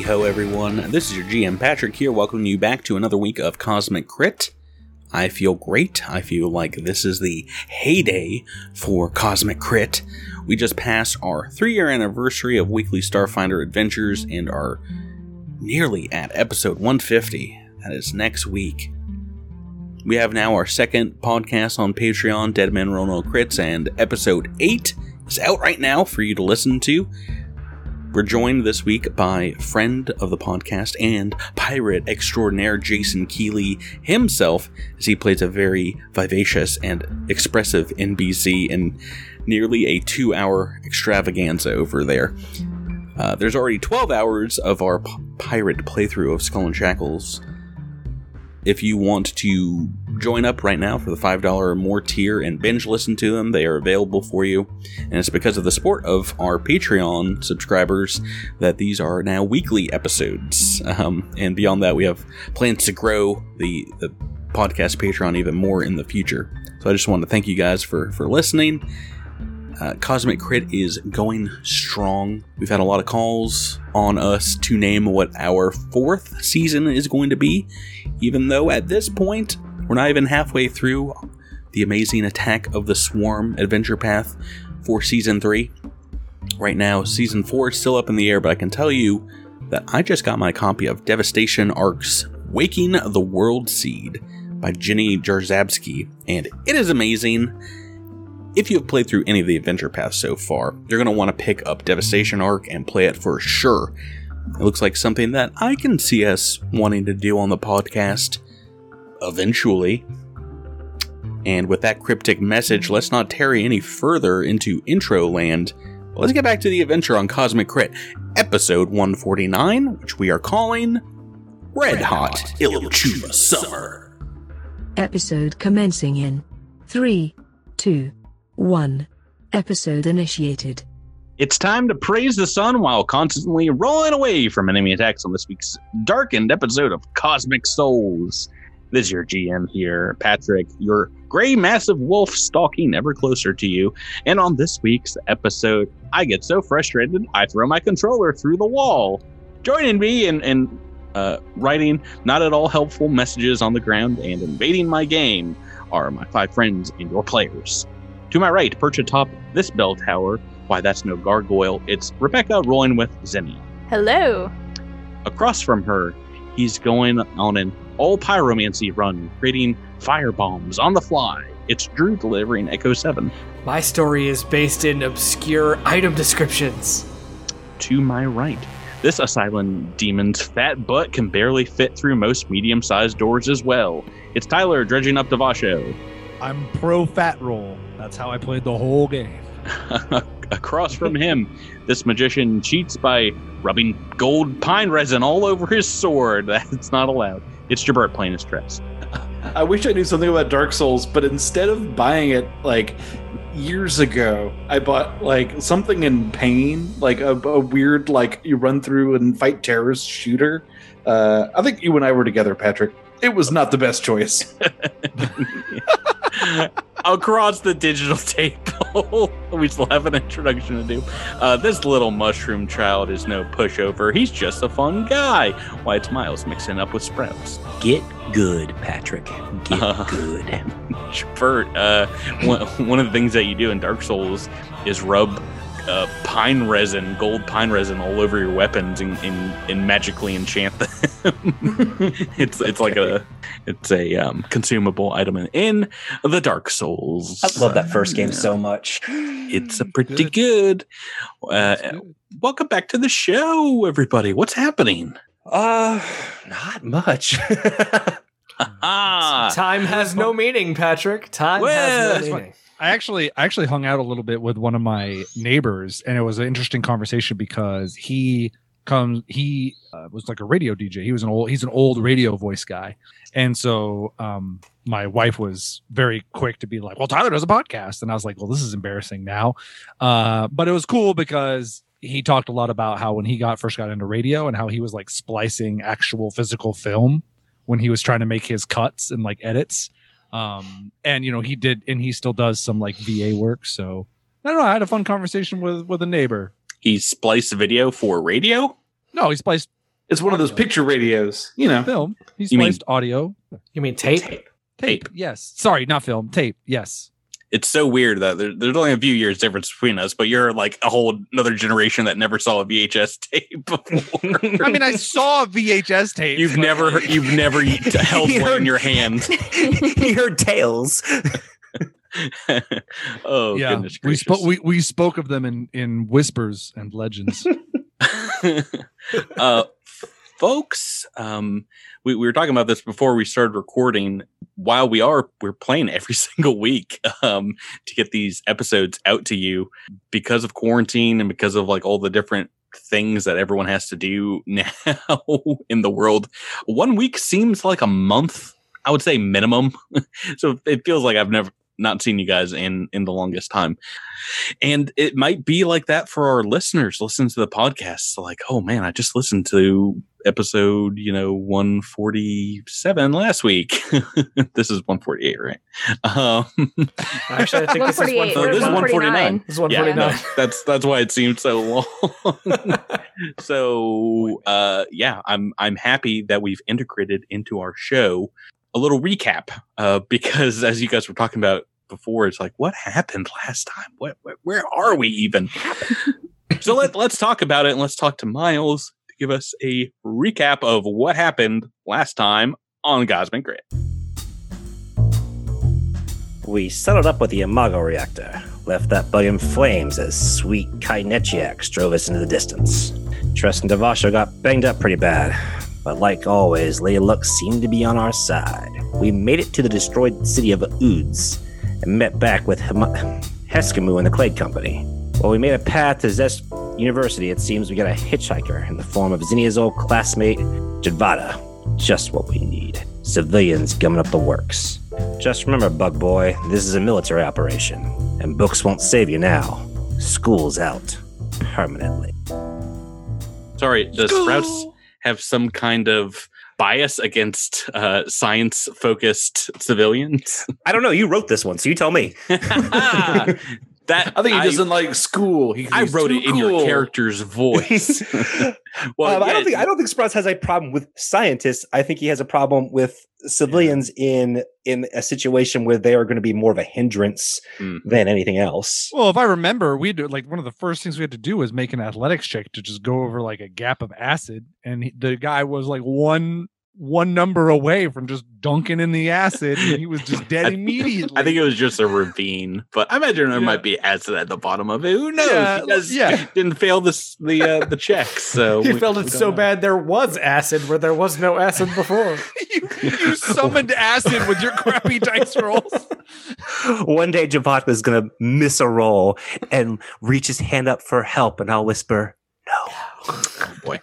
Howdy ho, everyone. This is your GM Patrick here, welcoming you back to another week of Cosmic Crit. I feel great. I feel like this is the heyday for Cosmic Crit. We just passed our three year anniversary of Weekly Starfinder Adventures and are nearly at episode 150. That is next week. We have now our second podcast on Patreon, Dead Man Roll No Crits, and episode 8 is out right now for you to listen to. We're joined this week by friend of the podcast and pirate extraordinaire Jason Keeley himself, as he plays a very vivacious and expressive NPC in nearly a two hour extravaganza over there. Uh, there's already 12 hours of our p- pirate playthrough of Skull and Shackles. If you want to join up right now for the $5 or more tier and binge listen to them, they are available for you. And it's because of the support of our Patreon subscribers that these are now weekly episodes. Um, and beyond that, we have plans to grow the, the podcast Patreon even more in the future. So I just want to thank you guys for, for listening. Uh, Cosmic Crit is going strong. We've had a lot of calls on us to name what our fourth season is going to be, even though at this point, we're not even halfway through the amazing Attack of the Swarm adventure path for season three. Right now, season four is still up in the air, but I can tell you that I just got my copy of Devastation Ark's Waking the World Seed by Jenny Jarzabski, and it is amazing if you have played through any of the adventure paths so far, you're going to want to pick up Devastation Ark and play it for sure. It looks like something that I can see us wanting to do on the podcast eventually. And with that cryptic message, let's not tarry any further into intro land. Let's get back to the adventure on Cosmic Crit, episode 149, which we are calling Wet Hot Illemchuuva Summer. Episode commencing in 3, 2, 1. Episode initiated. It's time to praise the sun while constantly rolling away from enemy attacks on this week's darkened episode of Cosmic Souls. This is your GM here, Patrick, your gray massive wolf stalking ever closer to you. And on this week's episode, I get so frustrated, I throw my controller through the wall. Joining me in, in uh, writing not at all helpful messages on the ground and invading my game are my five friends and your players. To my right, perch atop this bell tower, why that's no gargoyle, it's Rebecca rolling with Zenny. Hello. Across from her, he's going on an all pyromancy run, creating fire bombs on the fly. It's Drew delivering Echo 7. My story is based in obscure item descriptions. To my right, this Asylum demon's fat butt can barely fit through most medium sized doors as well. It's Tyler dredging up Devasho. I'm pro fat roll. That's how I played the whole game. Across from him, this magician cheats by rubbing gold pine resin all over his sword. That's not allowed. It's Jabert playing his Trest. I wish I knew something about Dark Souls, but instead of buying it like years ago, I bought like something in pain, like a, a weird like you run through and fight terrorist shooter. Uh, I think you and I were together, Patrick. It was not the best choice. Across the digital table, we still have an introduction to do. Uh, this little mushroom child is no pushover. He's just a fun guy. Why, it's Miles mixing up with Sprouts. Get good, Patrick. Get Uh, good. Bert, uh, one, one of the things that you do in Dark Souls is rub uh, pine resin, gold pine resin, all over your weapons and, and, and magically enchant them. it's it's like a it's a um, consumable item in, in the Dark Souls. I love that first game so much. It's a pretty good. Uh, welcome back to the show, everybody. What's happening? Uh, not much. Ah, Time has no meaning, Patrick. Time Well, has no meaning. I actually I actually hung out a little bit with one of my neighbors, and it was an interesting conversation because he comes he uh, was like a radio DJ. He was an old he's an old radio voice guy, and so um, my wife was very quick to be like, "Well, Tyler does a podcast," and I was like, "Well, this is embarrassing now," uh, but it was cool because he talked a lot about how when he got first got into radio and how he was like splicing actual physical film when he was trying to make his cuts and like edits um and you know he did and he still does some like va work so i don't know i had a fun conversation with with a neighbor he spliced video for radio. No, he spliced It's one of those picture radios, you know. film. He You mean- spliced audio. You mean tape? Tape. Tape. Yes. Sorry, not film. Tape. Yes. It's so weird that there, there's only a few years difference between us, but you're like a whole another generation that never saw a VHS tape before. I mean, I saw a VHS tape. You've never you've never held You one in your hand. he heard tales. oh yeah, goodness we spoke. We, we spoke of them in in whispers and legends. uh, folks, um, we, we were talking about this before we started recording. While we are, we're playing every single week um, to get these episodes out to you because of quarantine and because of like all the different things that everyone has to do now in the world. One week seems like a month. I would say minimum. so it feels like I've never not seen you guys in in the longest time and it might be like that for our listeners listen to the podcast like oh man i just listened to episode you know 147 last week this is 148 right um Actually, I think this is 148. This is 149. This is yeah 149. no, that's that's why it seemed so long so uh yeah i'm i'm happy that we've integrated into our show a little recap uh because as you guys were talking about before it's like what happened last time what, what where are we even so let, let's talk about it and let's talk to miles to give us a recap of what happened last time on cosmic crit We settled up with the Imago reactor, left that bug in flames as sweet Kainetiax drove us into the distance. Trust and Devasho got banged up pretty bad, but like always, Lady Luck seemed to be on our side. We made it to the destroyed city of Oods and met back with Hema- Heskamu and the Clade Company. While we made a path to Zessh University, it seems we got a hitchhiker in the form of Zinnia's old classmate, Jadvada. Just what we need. Civilians gumming up the works. Just remember, Bug Boy, this is a military operation, and books won't save you now. School's out. Permanently. sorry does sprouts have some kind of bias against uh, science focused civilians I don't know, you wrote this one, so you tell me. that I think he doesn't like school. He, I wrote it in your character's voice. well, Um, I don't think I don't think Sprouts has a problem with scientists. I think he has a problem with civilians in in a situation where they are going to be more of a hindrance Mm. than anything else. well, if I remember, we did like one of the first things we had to do was make an athletics check to just go over like a gap of acid, and he, the guy was like one one number away from just dunking in the acid, and he was just dead I- immediately. I think it was just a ravine, but I imagine there Yeah. might be acid at the bottom of it. Who knows? Yeah, you guys yeah. didn't fail this the uh, the checks, so he we- felt we it don't so know. bad there was acid where there was no acid before. you, you summoned acid with your crappy dice rolls. One day Javat is going to miss a roll and reach his hand up for help, and I'll whisper, No. Oh boy.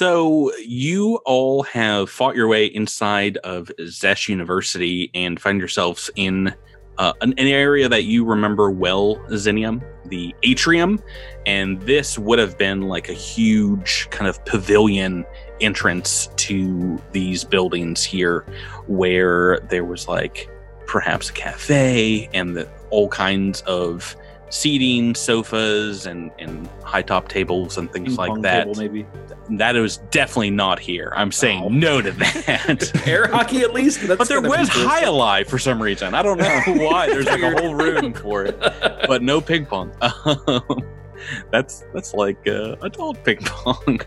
So you all have fought your way inside of Zessh University and find yourselves in uh, an, an area that you remember well, Zenium, the atrium, and this would have been like a huge kind of pavilion entrance to these buildings here, where there was like perhaps a cafe and the, all kinds of seating, sofas, and and high top tables and things Ping like that table, maybe that is definitely not here. I'm saying Oh. no to that. air hockey at least. That's but there was high alive for some reason. I don't know why. There's like a whole room for it, but no ping pong. Um, that's that's like uh, adult ping pong,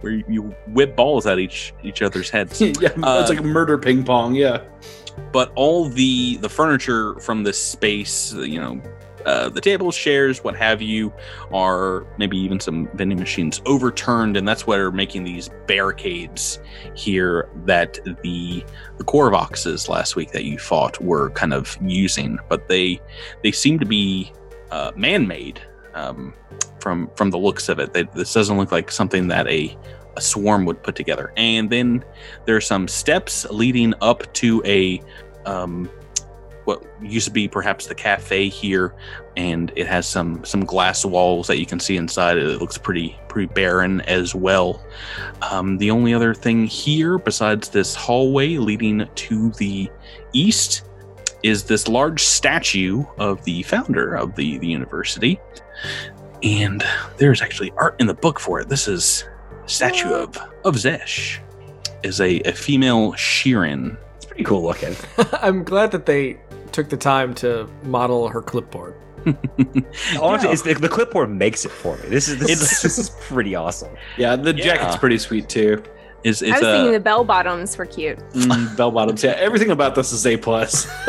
where you- you whip balls at each each other's heads. yeah, Uh, it's like murder ping pong. Yeah, but all the the furniture from this space you know uh, the tables chairs what have you are maybe even some vending machines overturned and that's what are making these barricades here that the the corovoxes last week that you fought were kind of using. But they they seem to be uh, man-made um, from from the looks of it. They, this doesn't look like something that a a swarm would put together. And then there are some steps leading up to a um, what used to be perhaps the cafe here, and it has some some glass walls that you can see inside. It looks pretty pretty barren as well. Um, the only other thing here, besides this hallway leading to the east, is this large statue of the founder of the, the university. and there's actually art in the book for it. This is statue of of Zessh, is a, a female Shirren. It's pretty cool looking. I'm glad that they took the time to model her clipboard. Honestly, Yeah. it's, the, the clipboard makes it for me. This is this, is, this is pretty awesome. Yeah, the Yeah. jacket's pretty sweet too. Is I is was thinking the bell bottoms were cute. Mm, bell bottoms. Yeah, everything about this is a plus.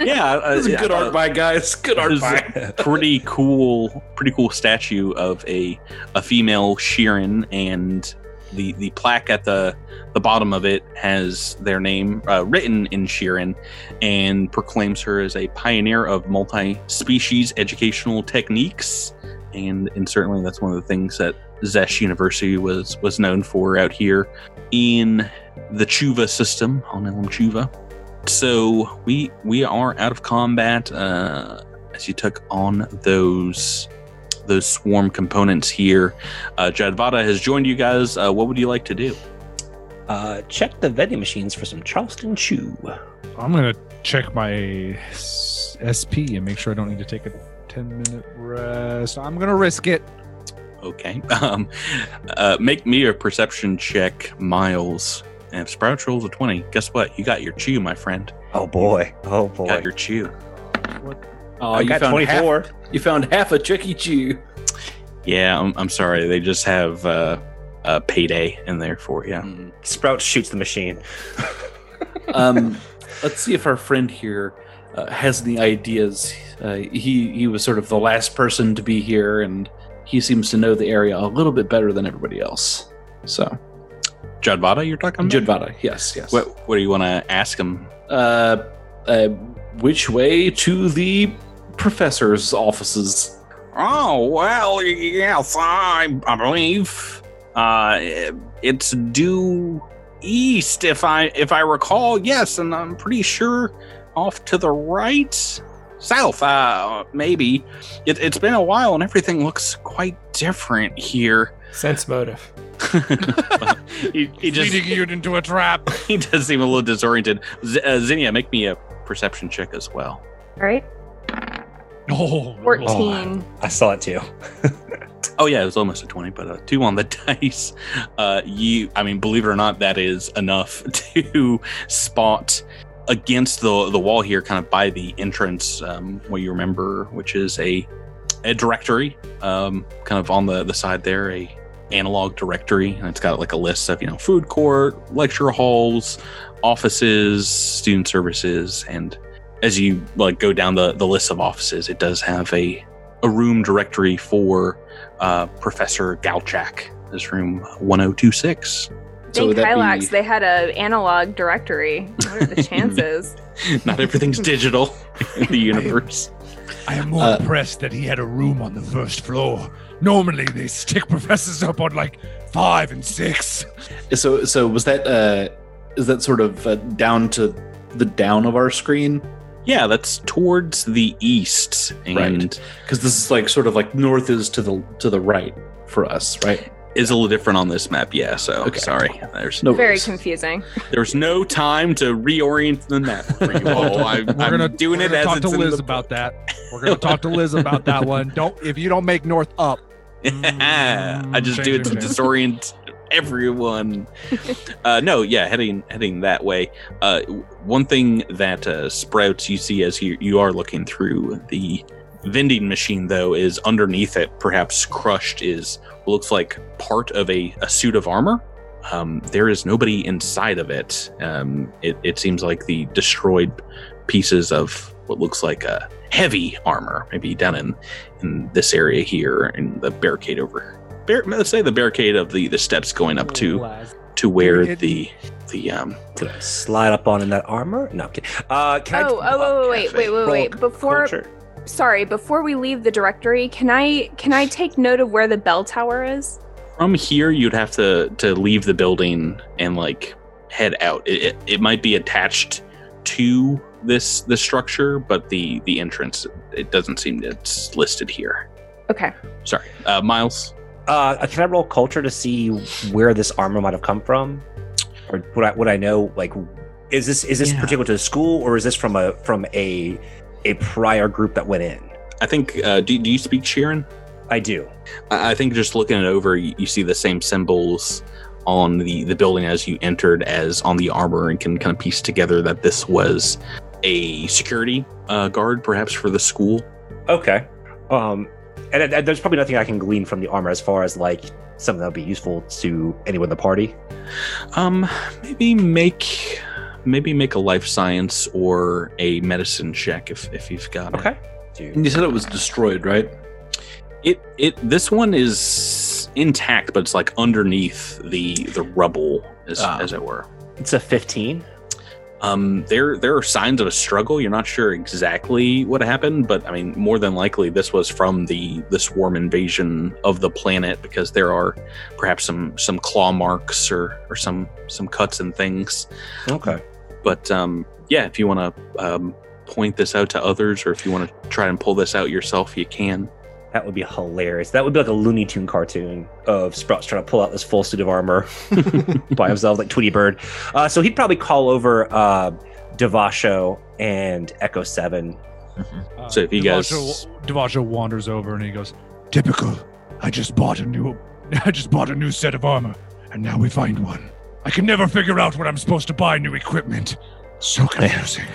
yeah, uh, This is yeah, good uh, art by guys. Good art is by. pretty cool pretty cool statue of a a female Shirren and the the plaque at the the bottom of it has their name uh, written in Shirren and proclaims her as a pioneer of multi-species educational techniques and and certainly that's one of the things that Zessh University was was known for out here in the Chuuva system on Illemchuuva. So we we are out of combat uh, as you took on those those swarm components here. Uh, Jadvada has joined you guys. Uh, what would you like to do? Uh, check the vending machines for some Charleston Chew. I'm gonna check my SP and make sure I don't need to take a 10 minute rest. I'm gonna risk it. Okay. Um, uh, make me a perception check, Miles. And if Sprout rolls a twenty, guess what? You got your chew, my friend. Oh boy. Oh You boy. got your chew. Oh, I you found 24. Half, you found half a Chuck E. Chew. Yeah, I'm, I'm sorry. They just have uh, a payday in there for you. Mm. Sprout shoots the machine. um, let's see if our friend here uh, has any ideas. Uh, he he was sort of the last person to be here, and he seems to know the area a little bit better than everybody else. So, Jadvada, you're talking about? Jadvada, yes, yes. What What do you want to ask him? Uh, uh, which way to the professor's offices? Oh well, yes, I, I believe uh, it's due east, if I if I recall. Yes, and I'm pretty sure off to the right, south, uh, maybe. It, it's been a while, and everything looks quite different here. Sense motive. he, he just Leading you into a trap. he does seem a little disoriented. Z- uh, Zinnia, make me a perception check as well. All right. Oh, 14. I saw it too. Oh yeah, it was almost a twenty, but a two on the dice. Uh, you, I mean, believe it or not, that is enough to spot against the the wall here, kind of by the entrance. Um, what you remember, which is a a directory, um, kind of on the the side there, a analog directory, and it's got like a list of you know food court, lecture halls, offices, student services, and as you like go down the the list of offices, it does have a a room directory for uh, Professor Galchak. This room 1026. Think would that Hylax, be- they had an analog directory. What are the chances? Not everything's digital in the universe. I am more Uh, impressed that he had a room on the first floor. Normally, they stick professors up on like five and six. So, so was that uh, is that sort of uh, down to the down of our screen? Yeah, that's towards the east, and Right. Because this is like sort of like north is to the to the right for us, right? is a little different on this map. Yeah, so Okay. sorry. There's No Very worries. confusing. there's no time to reorient the map for you all. I, We're I'm gonna doing we're it gonna as talk it's to Liz the about that. We're gonna talk to Liz about that one. Don't if you don't make north up. I just do it to Shame, shame. disorient everyone. uh, no, yeah, heading heading that way. Uh, one thing that uh, sprouts you see as you you are looking through the vending machine though is underneath it, perhaps crushed, is looks like part of a, a suit of armor. Um, there is nobody inside of it. Um, it. It seems like the destroyed pieces of what looks like a heavy armor, maybe down in in this area here, in the barricade over. Bar- let's say the barricade of the the steps going up to to where It- the the um Could I slide up on in that armor? No, I'm kidding. Uh, can Oh, I? oh, oh, wait, wait, wait, wait, roll wait. Before, culture? sorry, before we leave the directory, can I can I take note of where the bell tower is? from here you'd have to to leave the building and like head out it, it, it might be attached to this this structure but the the entrance it doesn't seem it's listed here Okay. sorry uh miles Uh, can I roll culture to see where this armor might have come from, or would I would I know like is this is this Yeah. particular to the school or is this from a from a a prior group that went in? i think uh do, do you speak shirren I do. I I think just looking it over, you, you see the same symbols on the, the building as you entered as on the armor and can kind of piece together that this was a security uh, guard, perhaps for the school. Okay. Um, and, and there's probably nothing I can glean from the armor as far as like something that would be useful to anyone in the party. Um, maybe make maybe make a life science or a medicine check if if you've got it. Okay. You said it was destroyed, right? It it this one is intact, but it's like underneath the the rubble, as, Ah. as it were. It's a 15. Um, there there are signs of a struggle. You're not sure exactly what happened, but I mean, more than likely, this was from the the swarm invasion of the planet because there are perhaps some some claw marks or or some some cuts and things. Okay. But um, yeah, if you want to um, point this out to others, or if you want to try and pull this out yourself, you can. That would be hilarious. That would be like a Looney Tune cartoon of Sprouts trying to pull out this full suit of armor by himself, like Tweety Bird. Uh, so he'd probably call over uh, Devasho and Echo Seven. Uh, So if you guys- Devasho, Devasho wanders over and he goes, "Typical. I just bought a new, I just bought a new set of armor, and now we find one. I can never figure out when I'm supposed to buy new equipment. So confusing.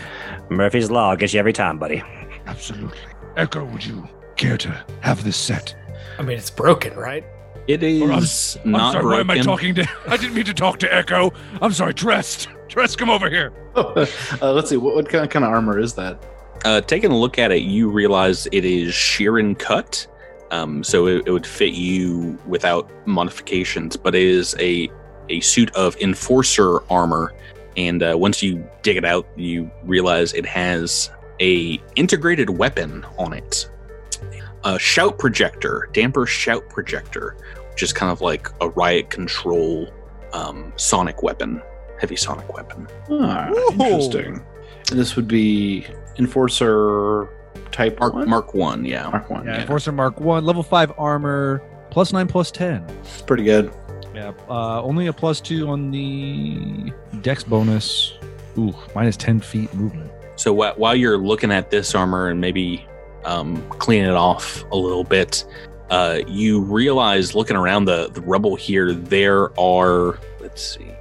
Murphy's Law gets you every time, buddy. Absolutely. Echo, would you care to have this set? I mean, it's broken, right? It is Or I'm- is I'm not sorry. Why am I talking to? I didn't mean to talk to Echo. I'm sorry, Trest. Trest, come over here. uh, let's see. What, what kind, kind of armor is that? Uh, taking a look at it, you realize it is Shirren cut, um, so it, it would fit you without modifications. But it is a a suit of enforcer armor, and uh, once you dig it out, you realize it has a integrated weapon on it, a shout projector, damper shout projector, which is kind of like a riot control um, sonic weapon, heavy sonic weapon. Ah, interesting. And this would be enforcer type Mark one? Mark one, yeah. Mark one. Yeah, Yeah, Enforcer Mark One, level five armor, plus nine, plus ten. it's pretty good. Yeah, uh, only a plus two on the Dex bonus. Ooh, minus ten feet movement. So wh- while you're looking at this armor and maybe um, cleaning it off a little bit, uh, you realize looking around the, the rubble here, there are, let's see.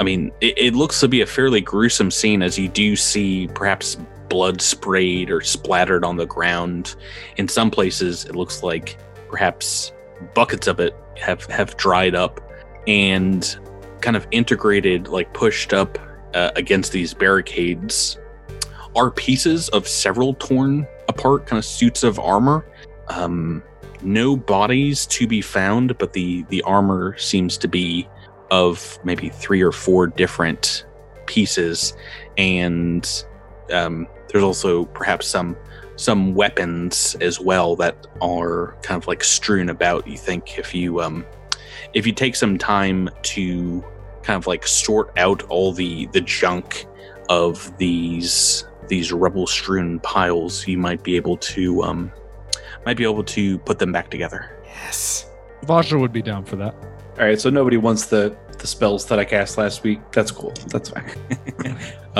I mean, it, it looks to be a fairly gruesome scene as you do see perhaps blood sprayed or splattered on the ground. In some places, it looks like perhaps buckets of it have, have dried up and kind of integrated, like pushed up uh, against these barricades are pieces of several torn apart kind of suits of armor. Um, no bodies to be found, but the the armor seems to be of maybe three or four different pieces, and um, there's also perhaps some some weapons as well that are kind of like strewn about. You think if you um, if you take some time to kind of like sort out all the the junk of these these rubble strewn piles you might be able to um might be able to put them back together Yes. Vasha would be down for that. All right, so nobody wants the the spells that I cast last week. That's cool. That's fine. i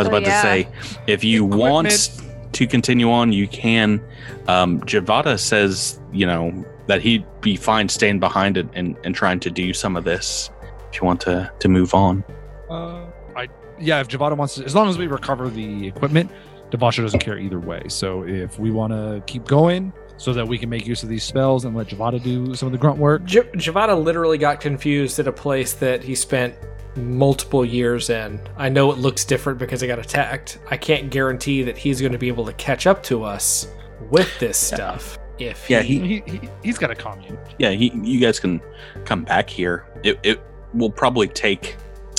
was Oh, about yeah. to say if you want to continue on you can um javada says you know that he'd be fine staying behind it and, and trying to do some of this if you want to to move on Uh, I yeah, if Javada wants to, as long as we recover the equipment, Devasho doesn't care either way. So if we want to keep going, so that we can make use of these spells and let Javada do some of the grunt work. J- Javada literally got confused at a place that he spent multiple years in. I know it looks different because I got attacked. I can't guarantee that he's going to be able to catch up to us with this stuff. If Yeah, he, He, he he's got a commune. yeah he, you guys can come back here it, it will probably take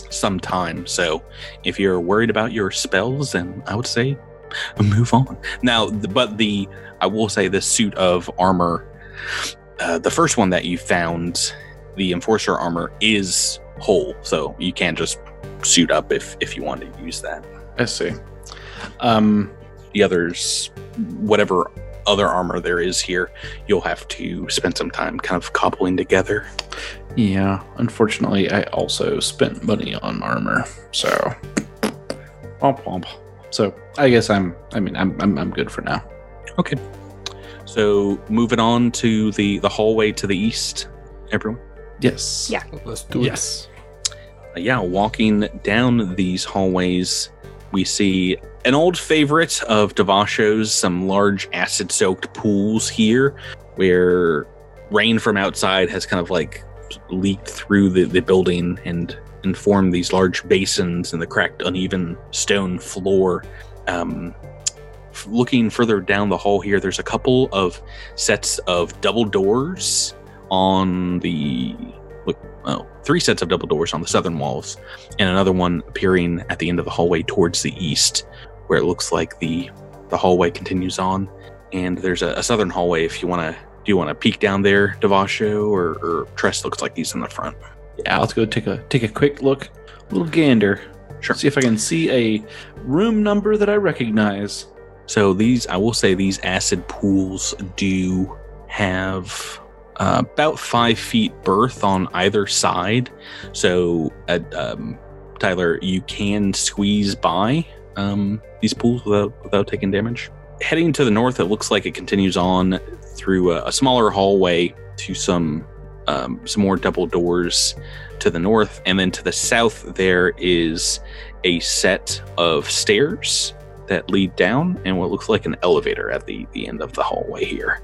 some time so if you're worried about your spells then i would say move on now but the i will say the suit of armor uh, the first one that you found the enforcer armor is whole so you can just suit up if if you want to use that I see. Um, the others whatever other armor there is here you'll have to spend some time kind of cobbling together yeah. Unfortunately, I also spent money on armor, so. Womp womp. So I guess I'm. I mean, I'm. I'm, I'm good for now. Okay. So moving on to the the hallway to the east, everyone. Yes. Yeah. Let's do it. Yes. Uh, yeah, walking down these hallways, we see an old favorite of Devasho's, some large acid soaked pools here where rain from outside has kind of like leaked through the, the building and, and formed these large basins in the cracked, uneven stone floor. Um, looking further down the hall here, there's a couple of sets of double doors on the oh three sets of double doors on the southern walls and another one appearing at the end of the hallway towards the east where it looks like the the hallway continues on and there's a, a southern hallway if you want to do you want to peek down there devasho or, or trest looks like he's in the front Yeah, let's go take a take a quick look, a little gander. Sure. See if I can see a room number that I recognize. So these, I will say, these acid pools do have uh, about five feet berth on either side. So, uh, um, Tyler, you can squeeze by um, these pools without without taking damage. Heading to the north, it looks like it continues on through a, a smaller hallway to some um, some more double doors to the north, and then to the south there is a set of stairs that lead down and what looks like an elevator at the, the end of the hallway here.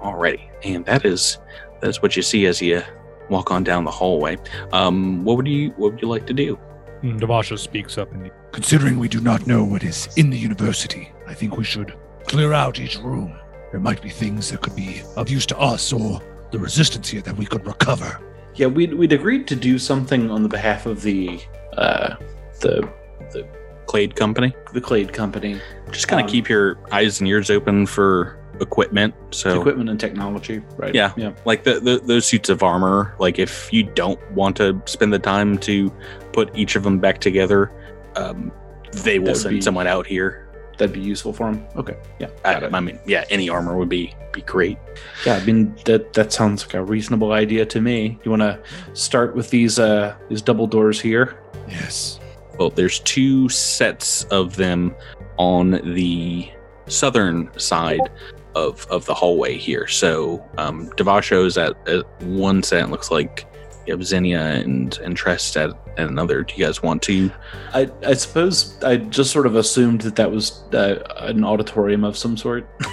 Alrighty, and that is that is what you see as you walk on down the hallway. Um, what would you what would you like to do? Mm, Devasho speaks up and Considering we do not know what is in the university, I think we should clear out each room. There might be things that could be of use to us or the resistance here that we could recover. Yeah, we'd, we'd agreed to do something on the behalf of the uh, the the Clade Company. the Clade Company, Just kind of Um, keep your eyes and ears open for equipment. So equipment and technology, right? Yeah. yeah. like the, the those suits of armor like if you don't want to spend the time to put each of them back together um, they will send be- someone out here That'd be useful for him. Okay, yeah, I, it. I mean yeah any armor would be be great Yeah, I mean that that sounds like a reasonable idea to me. You want to start with these uh these double doors here? Yes. well there's two sets of them on the southern side of of the hallway here so um devasho is at, at one set it looks like you have Xenia and and Trest at, at another do you guys want to I I suppose I just sort of assumed that that was uh, an auditorium of some sort.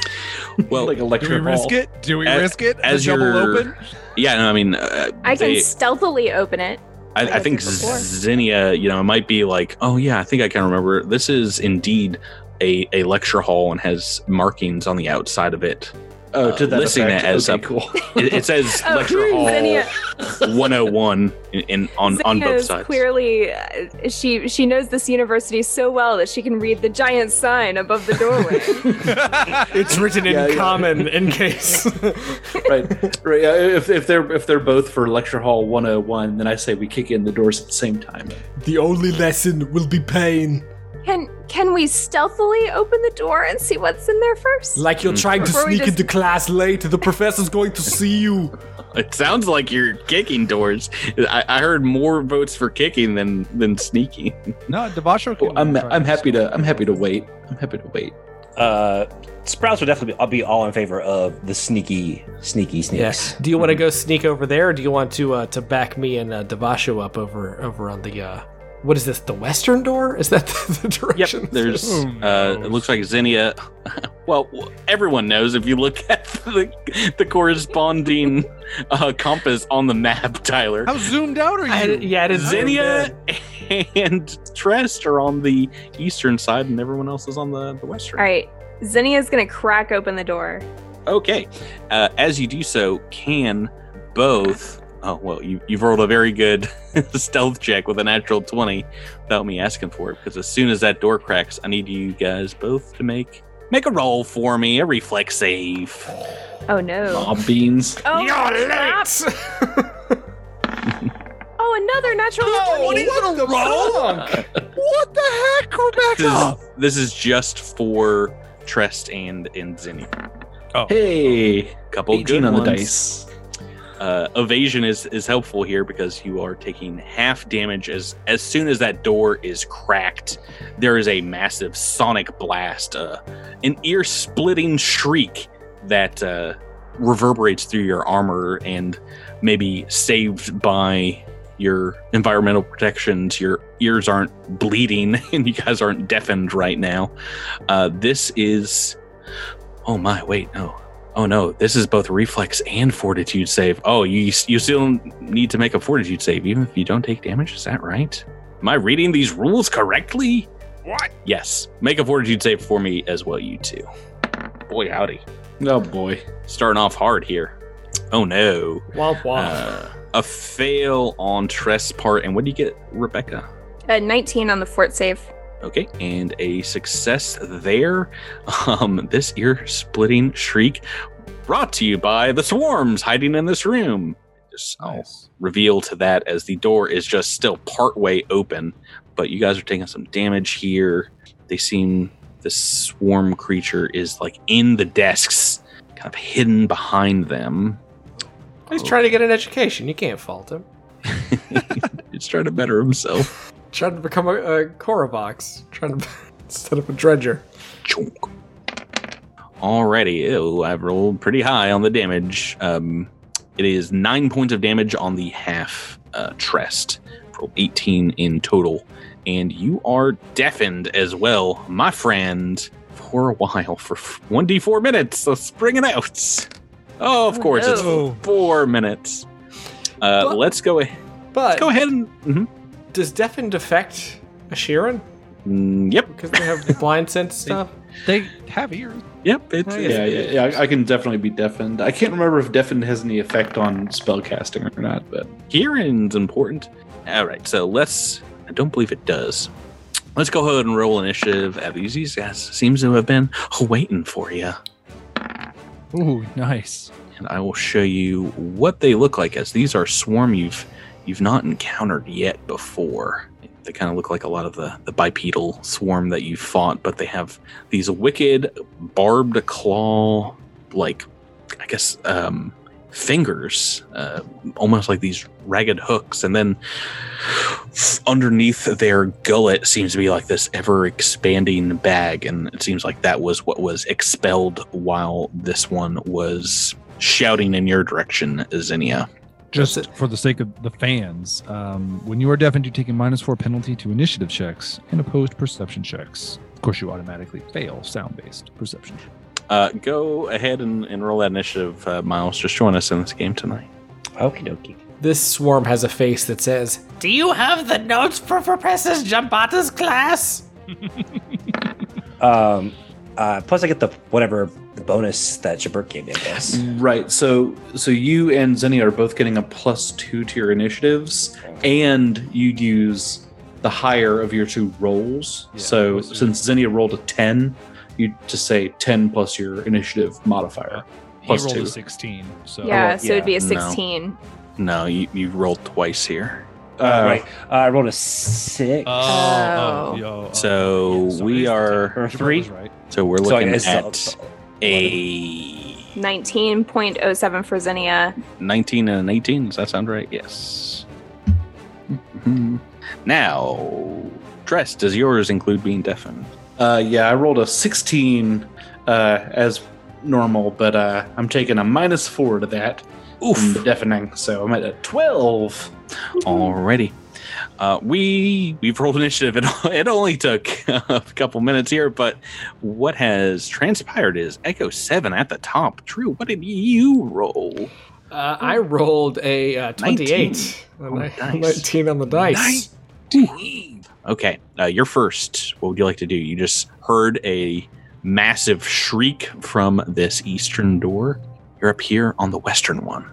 Well, like a lecture Do we hall. risk it? Do we As- risk it? as you're- open? yeah no i mean uh, I can stealthily open it. I, like I I think did before. Xenia, you know, it might be like, oh yeah, I think I can remember. This is indeed a, a lecture hall and has markings on the outside of it. Oh, to uh, that listing effect. it as okay, a- cool. It, it says Oh, lecture hall Xenia- 101 in, in on on both sides. Clearly, uh, she she knows this university so well that she can read the giant sign above the doorway. It's written in Yeah, yeah. common in case. right, right. Yeah, if, if they're if they're both for lecture hall 101, then I say we kick in the doors at the same time. the only lesson will be pain. Can can we stealthily open the door and see what's in there first? Like you're trying to Before we sneak just- into class late, the professor's going to see you. It sounds like you're kicking doors. I, I heard more votes for kicking than than sneaking. No, Devasho can Oh, I'm try I'm happy to I'm happy to wait. I'm happy to wait. Uh, Sprouts would definitely be, I'll be all in favor of the sneaky, sneaky sneaks. Yes. Do you want to go sneak over there, or do you want to uh, to back me and uh, Devasho up over over on the uh, what is this? The western door? Is that the, the direction? Yep, there's. Who Uh, it looks like Xenia. Well, everyone knows if you look at the, the corresponding uh, compass on the map, Tyler. How zoomed out are you? I, yeah, it is Xenia and Trest are on the eastern side, and everyone else is on the, the western. All right, Xenia's gonna crack open the door. Okay. Uh, as you do so, can both. Oh, well, you, you've rolled a very good stealth check with a natural 20 without me asking for it, because as soon as that door cracks, I need you guys both to make make a roll for me, a reflex save. Oh no! Mob beans. Oh, You're late. Oh, another natural twenty. what the fuck? what the heck? Go back This is, this is just for Trest and, and Zinni. Hey, oh. Couple 18 good on the dice. Uh, evasion is is helpful here because you are taking half damage as as soon as that door is cracked. There is a massive sonic blast, uh, an ear splitting shriek that uh, reverberates through your armor and maybe saved by your environmental protections. Your ears aren't bleeding and you guys aren't deafened right now. Uh, this is. Oh my! Wait, no. Oh no! This is both reflex and fortitude save. Oh, you you still need to make a fortitude save even if you don't take damage. Is that right? Am I reading these rules correctly? What? Yes. Make a fortitude save for me as well, you two. Boy, howdy. Oh boy. Starting off hard here. Oh no. Womp womp. Uh, a fail on Trest' part. And what do you get, Rebecca? A 19 on the fort save. Okay, and a success there. Um, this ear splitting shriek brought to you by the swarms hiding in this room. Just I'll Nice. reveal to that as the door is just still partway open, but you guys are taking some damage here. They seem this swarm creature is like in the desks, kind of hidden behind them. He's trying to get an education. You can't fault him. He's trying to better himself. Trying to become a, a Corovox. Trying to instead of a dredger. Chunk. Alrighty, ew, I've rolled pretty high on the damage. Um, it is nine points of damage on the half uh, trest, for 18 in total. And you are deafened as well, my friend, for a while, for 1d4 minutes. Let's bring it out. Oh, of course, no. it's four minutes. Uh, But- let's go ahead. But Go ahead and. mhm. Does deafened affect Ashirin? Mm, yep, Because they have blind sense stuff? They have ears. yep. It's, Oh, Yeah, yeah, yeah. I- I can definitely be deafened. I can't remember if deafened has any effect on spellcasting or not, but Hearing's important. All right, so let's. I don't believe it does. Let's go ahead and roll initiative. These these guys seems to have been waiting for you, Ooh, nice. and I will show you what they look like. As these are swarm you've you've not encountered yet before. They kind of look like a lot of the the bipedal swarm that you fought, but they have these wicked barbed claw, like I guess um, fingers, uh, almost like these ragged hooks, and then underneath their gullet seems to be like this ever expanding bag, and it seems like that was what was expelled while this one was shouting in your direction, Zinnia. Just for the sake of the fans, um, when you are deafened, you take a minus four penalty to initiative checks and opposed perception checks. Of course, you automatically fail sound based perception. Uh, go ahead and, and roll that initiative, uh, Miles. Just join us in this game tonight. Okie dokie. This swarm has a face that says, Do you have the notes for Professor Jambata's class? Um, uh, plus I get the whatever the bonus that Jabert gave me, I guess. right. So so you and Zenny are both getting a plus two to your initiatives, and you'd use the higher of your two rolls. Yeah, so since Zenny rolled a ten, you just say ten plus your initiative modifier. He Plus rolled two. a 16, so yeah, so it'd be a 16. No, you, you rolled twice here. Uh, right. Uh, I rolled a six. Oh, Oh. oh, yo, oh, So yeah, we it is the are- Or three? right. So we're looking guess at I'll- a 19.07 for Zinnia. 19 and an 18. Does that sound right? Yes. Mhm. Now, Trest, does yours include being deafened? Uh, yeah, I rolled a 16 uh, as normal, but uh, I'm taking a minus four to that from the deafening, so I'm at a 12. Alrighty. Uh, we we've rolled initiative. It, it only took a couple minutes here, but what has transpired is Echo Seven at the top. True. what did you roll? Uh, I rolled a uh, 28. A Oh, ni- nice. 19 on the dice. 19. Okay, uh, you're first. What would you like to do? You just heard a massive shriek from this eastern door. You're up here on the western one.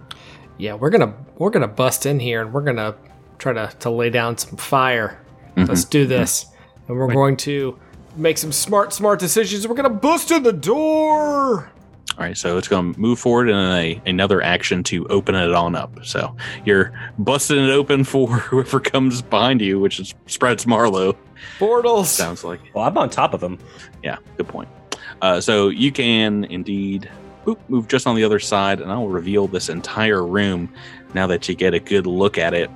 Yeah, we're gonna we're gonna bust in here and we're gonna try to, to lay down some fire. Let's do this. And we're going to make some smart, smart decisions. We're gonna bust in the door. All right, so it's going to move forward and then a, another action to open it on up. So you're busting it open for whoever comes behind you, which is Spreads Marlowe. Portals. Sounds like. Well, I'm on top of him. Yeah, good point. Uh, so you can indeed boop, move just on the other side, and I'll reveal this entire room now that you get a good look at it.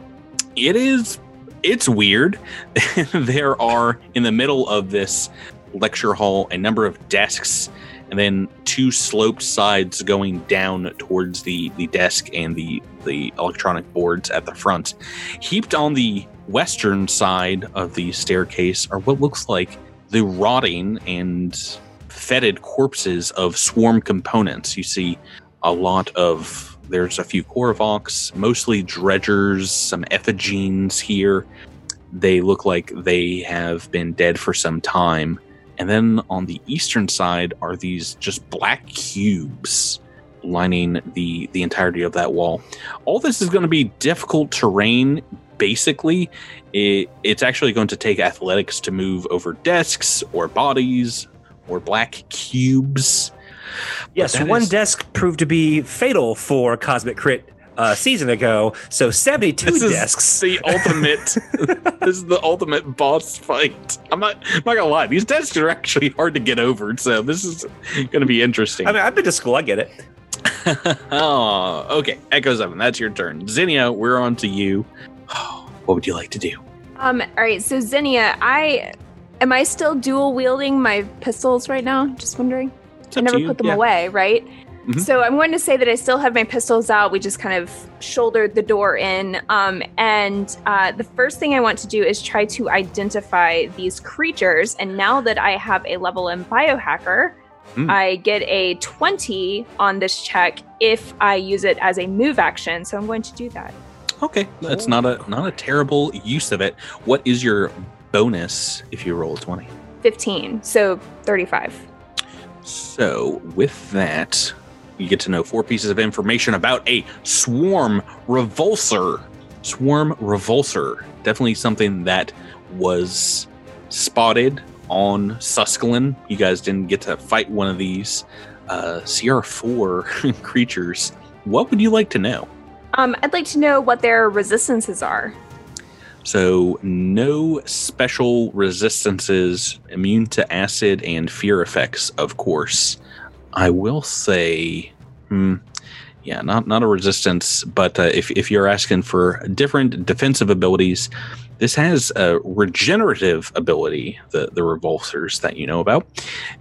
It is, it's weird. there are in the middle of this lecture hall a number of desks and then two sloped sides going down towards the the desk and the the electronic boards at the front heaped on the western side of the staircase are what looks like the rotting and fetid corpses of swarm components you see a lot of there's a few Corovox, mostly dredgers, some effigies here. They look like they have been dead for some time. And then on the eastern side are these just black cubes lining the the entirety of that wall. All this is going to be difficult terrain. Basically, it, it's actually going to take athletics to move over desks or bodies or black cubes. Yes, one is- desk proved to be fatal for Cosmic Crit a season ago. So 72 This is desks. the ultimate. this is the ultimate boss fight. I'm not. I'm not gonna lie. These desks are actually hard to get over. So this is gonna be interesting. I mean, I've been to school. I get it. oh, okay. Echo Seven. That's your turn. Zinnia, we're on to you. What would you like to do? Um, all right, so Zinnia, I am I still dual wielding my pistols right now? Just wondering. It's I never put them Yeah. away, right? Mhm. So I'm going to say that I still have my pistols out. We just kind of shouldered the door in. Um, and uh, the first thing I want to do is try to identify these creatures. And now that I have a level in biohacker, Hmm. I get a 20 on this check if I use it as a move action. So I'm going to do that. Okay, that's not a not a terrible use of it. What is your bonus if you roll a twenty? 15, so 35. So, with that, you get to know four pieces of information about a swarm revulsor. Swarm revulsor. Definitely something that was spotted on Suskelin. You guys didn't get to fight one of these uh, CR4 creatures. What would you like to know? Um, I'd like to know what their resistances are. So, no special resistances, immune to acid and fear effects, of course. I will say, hmm, yeah, not not a resistance, but uh, if if you're asking for different defensive abilities, this has a regenerative ability. The the revulsors that you know about,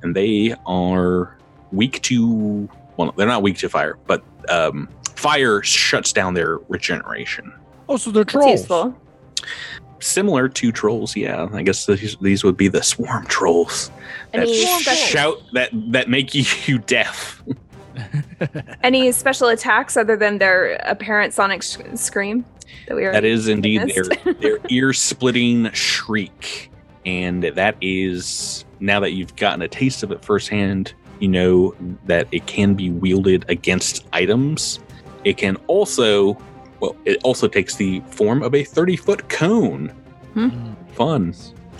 and they are weak to well, they're not weak to fire, but um, fire shuts down their regeneration Oh, so they're That's trolls. Useful. similar to trolls yeah i guess these, these would be the swarm trolls that Any sh- shout that that make you deaf any special attacks other than their apparent sonic sh- scream that we are? that is indeed their, their ear-splitting shriek and that is now that you've gotten a taste of it firsthand you know that it can be wielded against items it can also well it also takes the form of a 30 foot cone fun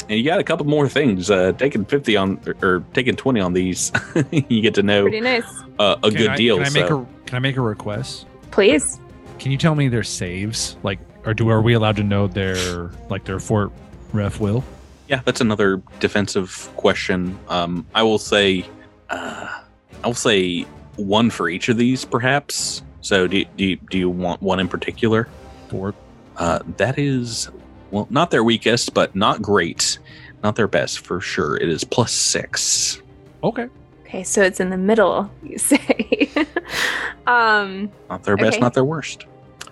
and you got a couple more things uh taking 50 on or, or taking 20 on these you get to know Pretty nice. uh, a Can good I- deal Can I make so. a Can I make a request? Please. Can you tell me their saves? Like, or do are we allowed to know their like their fort ref will? yeah that's another defensive question um i will say uh i will say one for each of these perhaps so do, do, you- do you want one in particular Fort. uh that is well not their weakest but not great not their best for sure it is plus six Okay. Okay, so it's in the middle, you say. um, not their best Okay. not their worst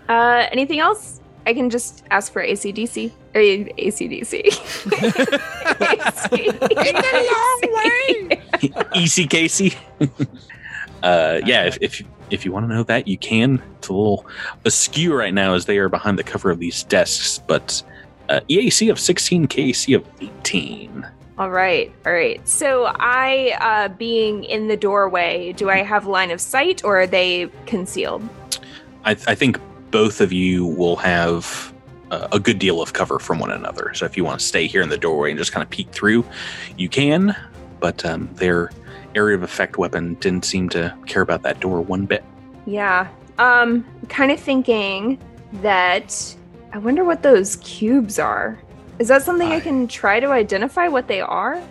uh, anything else? I can just ask for ACDC. Or ACDC. easy casey uh yeah if, if if you want to know that you can it's a little askew right now as they are behind the cover of these desks but uh, eac of 16 kc of 18 All right, all right. So I, uh, being in the doorway, do I have line of sight or are they concealed? I, I think both of you will have uh, a good deal of cover from one another so if you want to stay here in the doorway and just kind of peek through you can but um, their area of effect weapon didn't seem to care about that door one bit Yeah. Um, kind of thinking that I wonder what those cubes are. Is that something I, I- can try to identify what they are?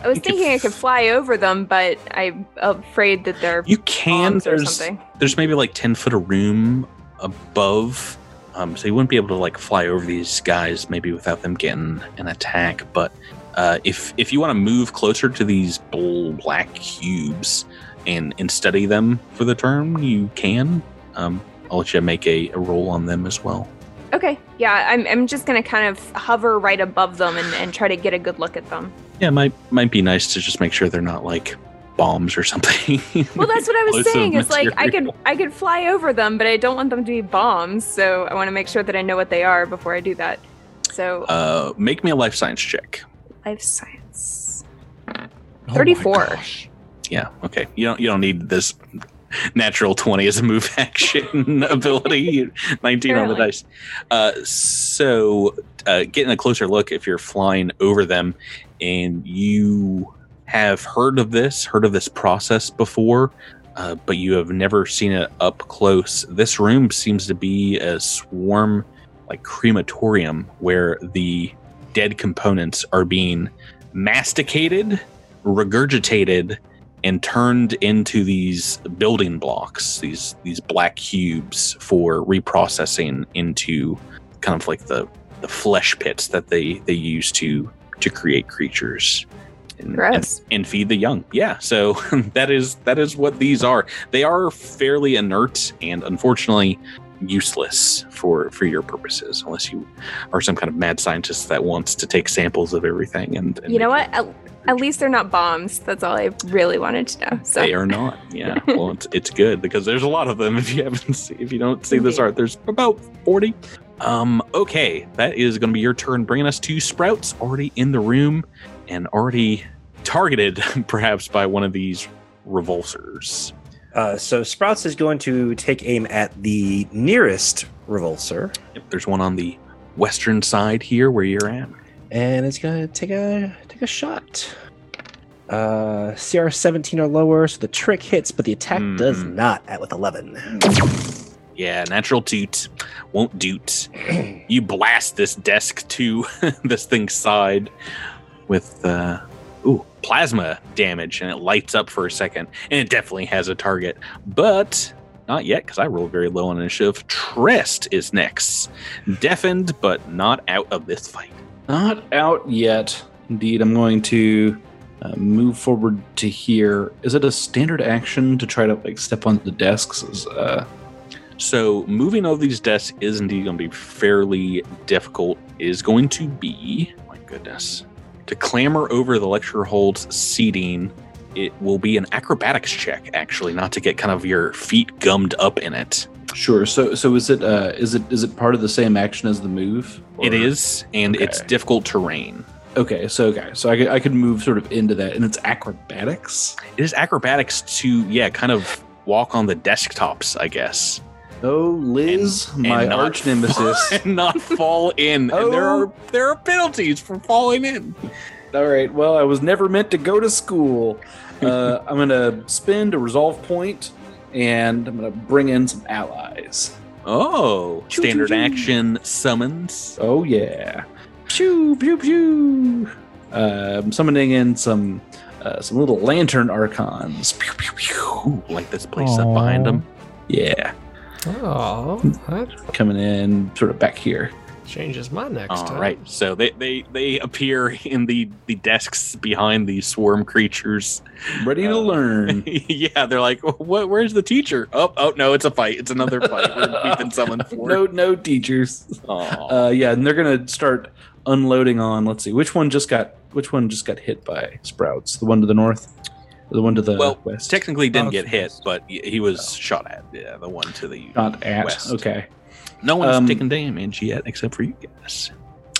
I was thinking I could fly over them, but I'm afraid that they're You can. There's something. there's maybe like ten foot of room above, um, so you wouldn't be able to like fly over these guys maybe without them getting an attack. But uh, if if you want to move closer to these bl- black cubes and and study them for the turn, you can. Um, I'll let you make a, a roll on them as well. Okay, yeah, I'm, I'm just gonna kind of hover right above them and, and try to get a good look at them. Yeah, might might be nice to just make sure they're not like bombs or something. Well, that's what I was saying. Is like I could. I could fly over them, but I don't want them to be bombs. So I want to make sure that I know what they are before I do that. So Uh, make me a life science check. Life science. Oh 34. Yeah. Okay. You don't. You don't need this natural twenty as a move action ability. Nineteen on the dice. Uh, so uh, getting a closer look, if you're flying over them, and you have heard of this, heard of this process before, uh, but you have never seen it up close. This room seems to be a swarm, like crematorium, where the dead components are being masticated, regurgitated, and turned into these building blocks, these these black cubes for reprocessing into kind of like the the flesh pits that they they use to to create creatures. And, and, and feed the young. Yeah, so that is that is what these are. They are fairly inert and unfortunately useless for for your purposes, unless you are some kind of mad scientist that wants to take samples of everything and, and You know what? At, at least they're not bombs. That's all I really wanted to know. So They are not. Yeah. Well, it's, it's good because there's a lot of them. If you haven't, see, if you don't see this art, there's about forty. Um. Okay, that is going to be your turn, bringing us to Sprouts, already in the room and already targeted, perhaps by one of these revulsors. Uh, so Sprouts is going to take aim at the nearest revulsor, Yep, there's one on the western side here where you're at. and it's gonna take a take a shot. Uh, CR 17 or lower, so the trick hits, but the attack does Mhm. not at with 11. Yeah, natural toot won't doot. you blast this desk to this thing's side with uh ooh plasma damage and it lights up for a second and it definitely has a target but not yet because i rolled very low on initiative trist is next deafened but not out of this fight Not out yet. Indeed, I'm going to uh, move forward to here. Is it a standard action to try to like step on the desks? Is, uh, so moving over these desks is indeed going to be fairly difficult It is going to be my goodness to clamber over the lecture hold's seating it will be an acrobatics check actually not to get kind of your feet gummed up in it sure. So so is it uh, is it is it part of the same action as the move? it Or- is and it's difficult terrain Okay. So okay. So I could I could move sort of into that, and it's acrobatics. it is acrobatics to yeah kind of walk on the desktops i guess Oh, Liz, my not arch nemesis. and not fall in and there Oh. are there are penalties for falling in All right. Well, I was never meant to go to school. Uh, I'm gonna spend a resolve point, and I'm gonna bring in some allies. Oh, Choo, standard choo, choo. action summons. Oh yeah. Pew pew pew. Uh, I'm summoning in some uh, some little lantern archons. Pew pew pew. Ooh, like this place up behind them. Yeah, Oh, that coming in sort of back here. changes my next All time. right, so they, they they appear in the the desks behind these swarm creatures. Ready to Uh, learn. yeah, they're like, "What? Where's the teacher?" Oh, oh no, it's a fight. It's another fight. We're, we've been summoned for. no, no teachers. Aw. Uh, yeah, and they're gonna start unloading on. Let's see, which one just got which one just got hit by sprouts? The one to the north, or the one to the well, west. technically didn't Oh, get hit, but he he was shot at. Yeah, the one to the Not at. west. Okay. No one's Um, taken damage yet, except for you guys.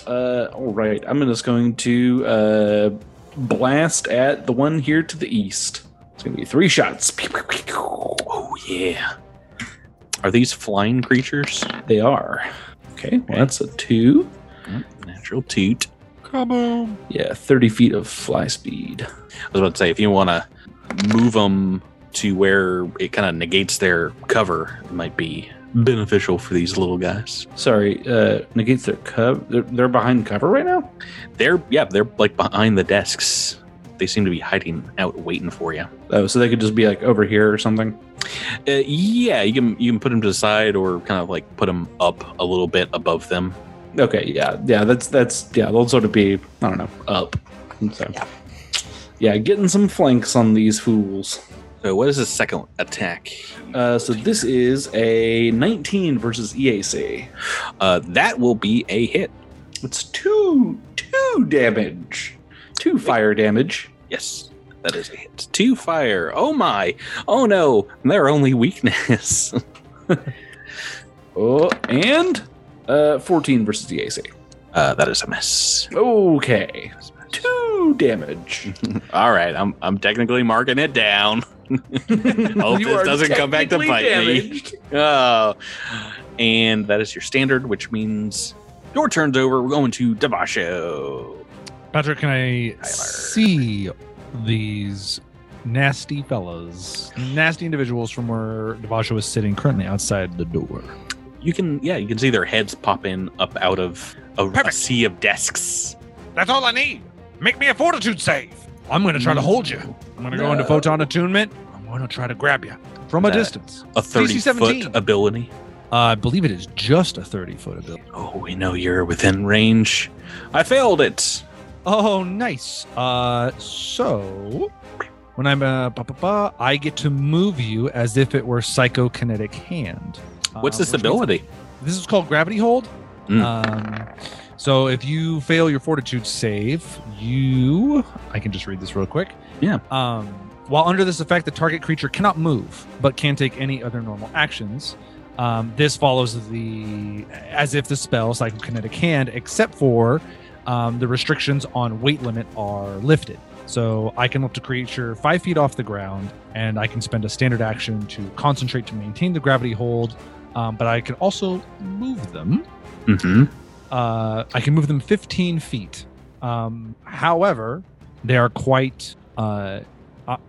Uh, all right. I'm just going to uh, blast at the one here to the east. It's gonna be three shots. Oh yeah. Are these flying creatures? They are. Okay. Well, that's a two. Natural toot. Kaboom. Yeah, 30 feet of fly speed. I was about to say, if you want to move them to where it kind of negates their cover, it might be beneficial for these little guys. Sorry, uh, negates their cover. They're, they're behind cover right now. They're yeah, they're like behind the desks. they seem to be hiding out, waiting for you. Oh, so they could just be like over here or something. Uh, yeah, you can you can put them to the side or kind of like put them up a little bit above them. Okay, yeah, yeah. That's that's yeah. They'll sort of be I don't know up. So yeah, getting some flanks on these fools. So what is the second attack? Uh, so this is a 19 versus EAC. Uh, that will be a hit. It's two two damage, two fire damage. Yes, that is a hit. Two fire. Oh my. Oh no. Their only weakness. Oh, and uh, 14 versus EAC. Uh, that is a miss. Okay, two damage. All right, I'm I'm technically marking it down. Hope You this doesn't come back to bite damaged. me. Oh, and that is your standard, which means your turn's over. We're going to Devasho. Patrick, can I see these nasty fellas, nasty individuals from where Devasho is sitting currently outside the door? You can, yeah, you can see their heads popping up out of a, a sea of desks. That's all I need. Make me a fortitude save. I'm going to try to hold you. I'm going to go into photon attunement I'm going to try to grab you. from a That- distance. A thirty DC 17. foot ability. Uh, I believe it is just a 30 foot ability. Oh, we know you're within range. I failed it. Oh, nice. Uh, so when I'm uh, ba, ba, ba, I get to move you as if it were psychokinetic hand. What's Uh, this which means- ability? This is called gravity hold. Mm. Um, so if you fail your fortitude save, you I can just read this real quick. Yeah. Um, while under this effect, the target creature cannot move, but can take any other normal actions. Um, this follows the as if the spell psychokinetic hand, except for um, the restrictions on weight limit are lifted. So I can lift a creature five feet off the ground, and I can spend a standard action to concentrate to maintain the gravity hold. Um, but I can also move them. Mm-hmm. Uh, I can move them 15 feet. Um, however, they are quite. Uh,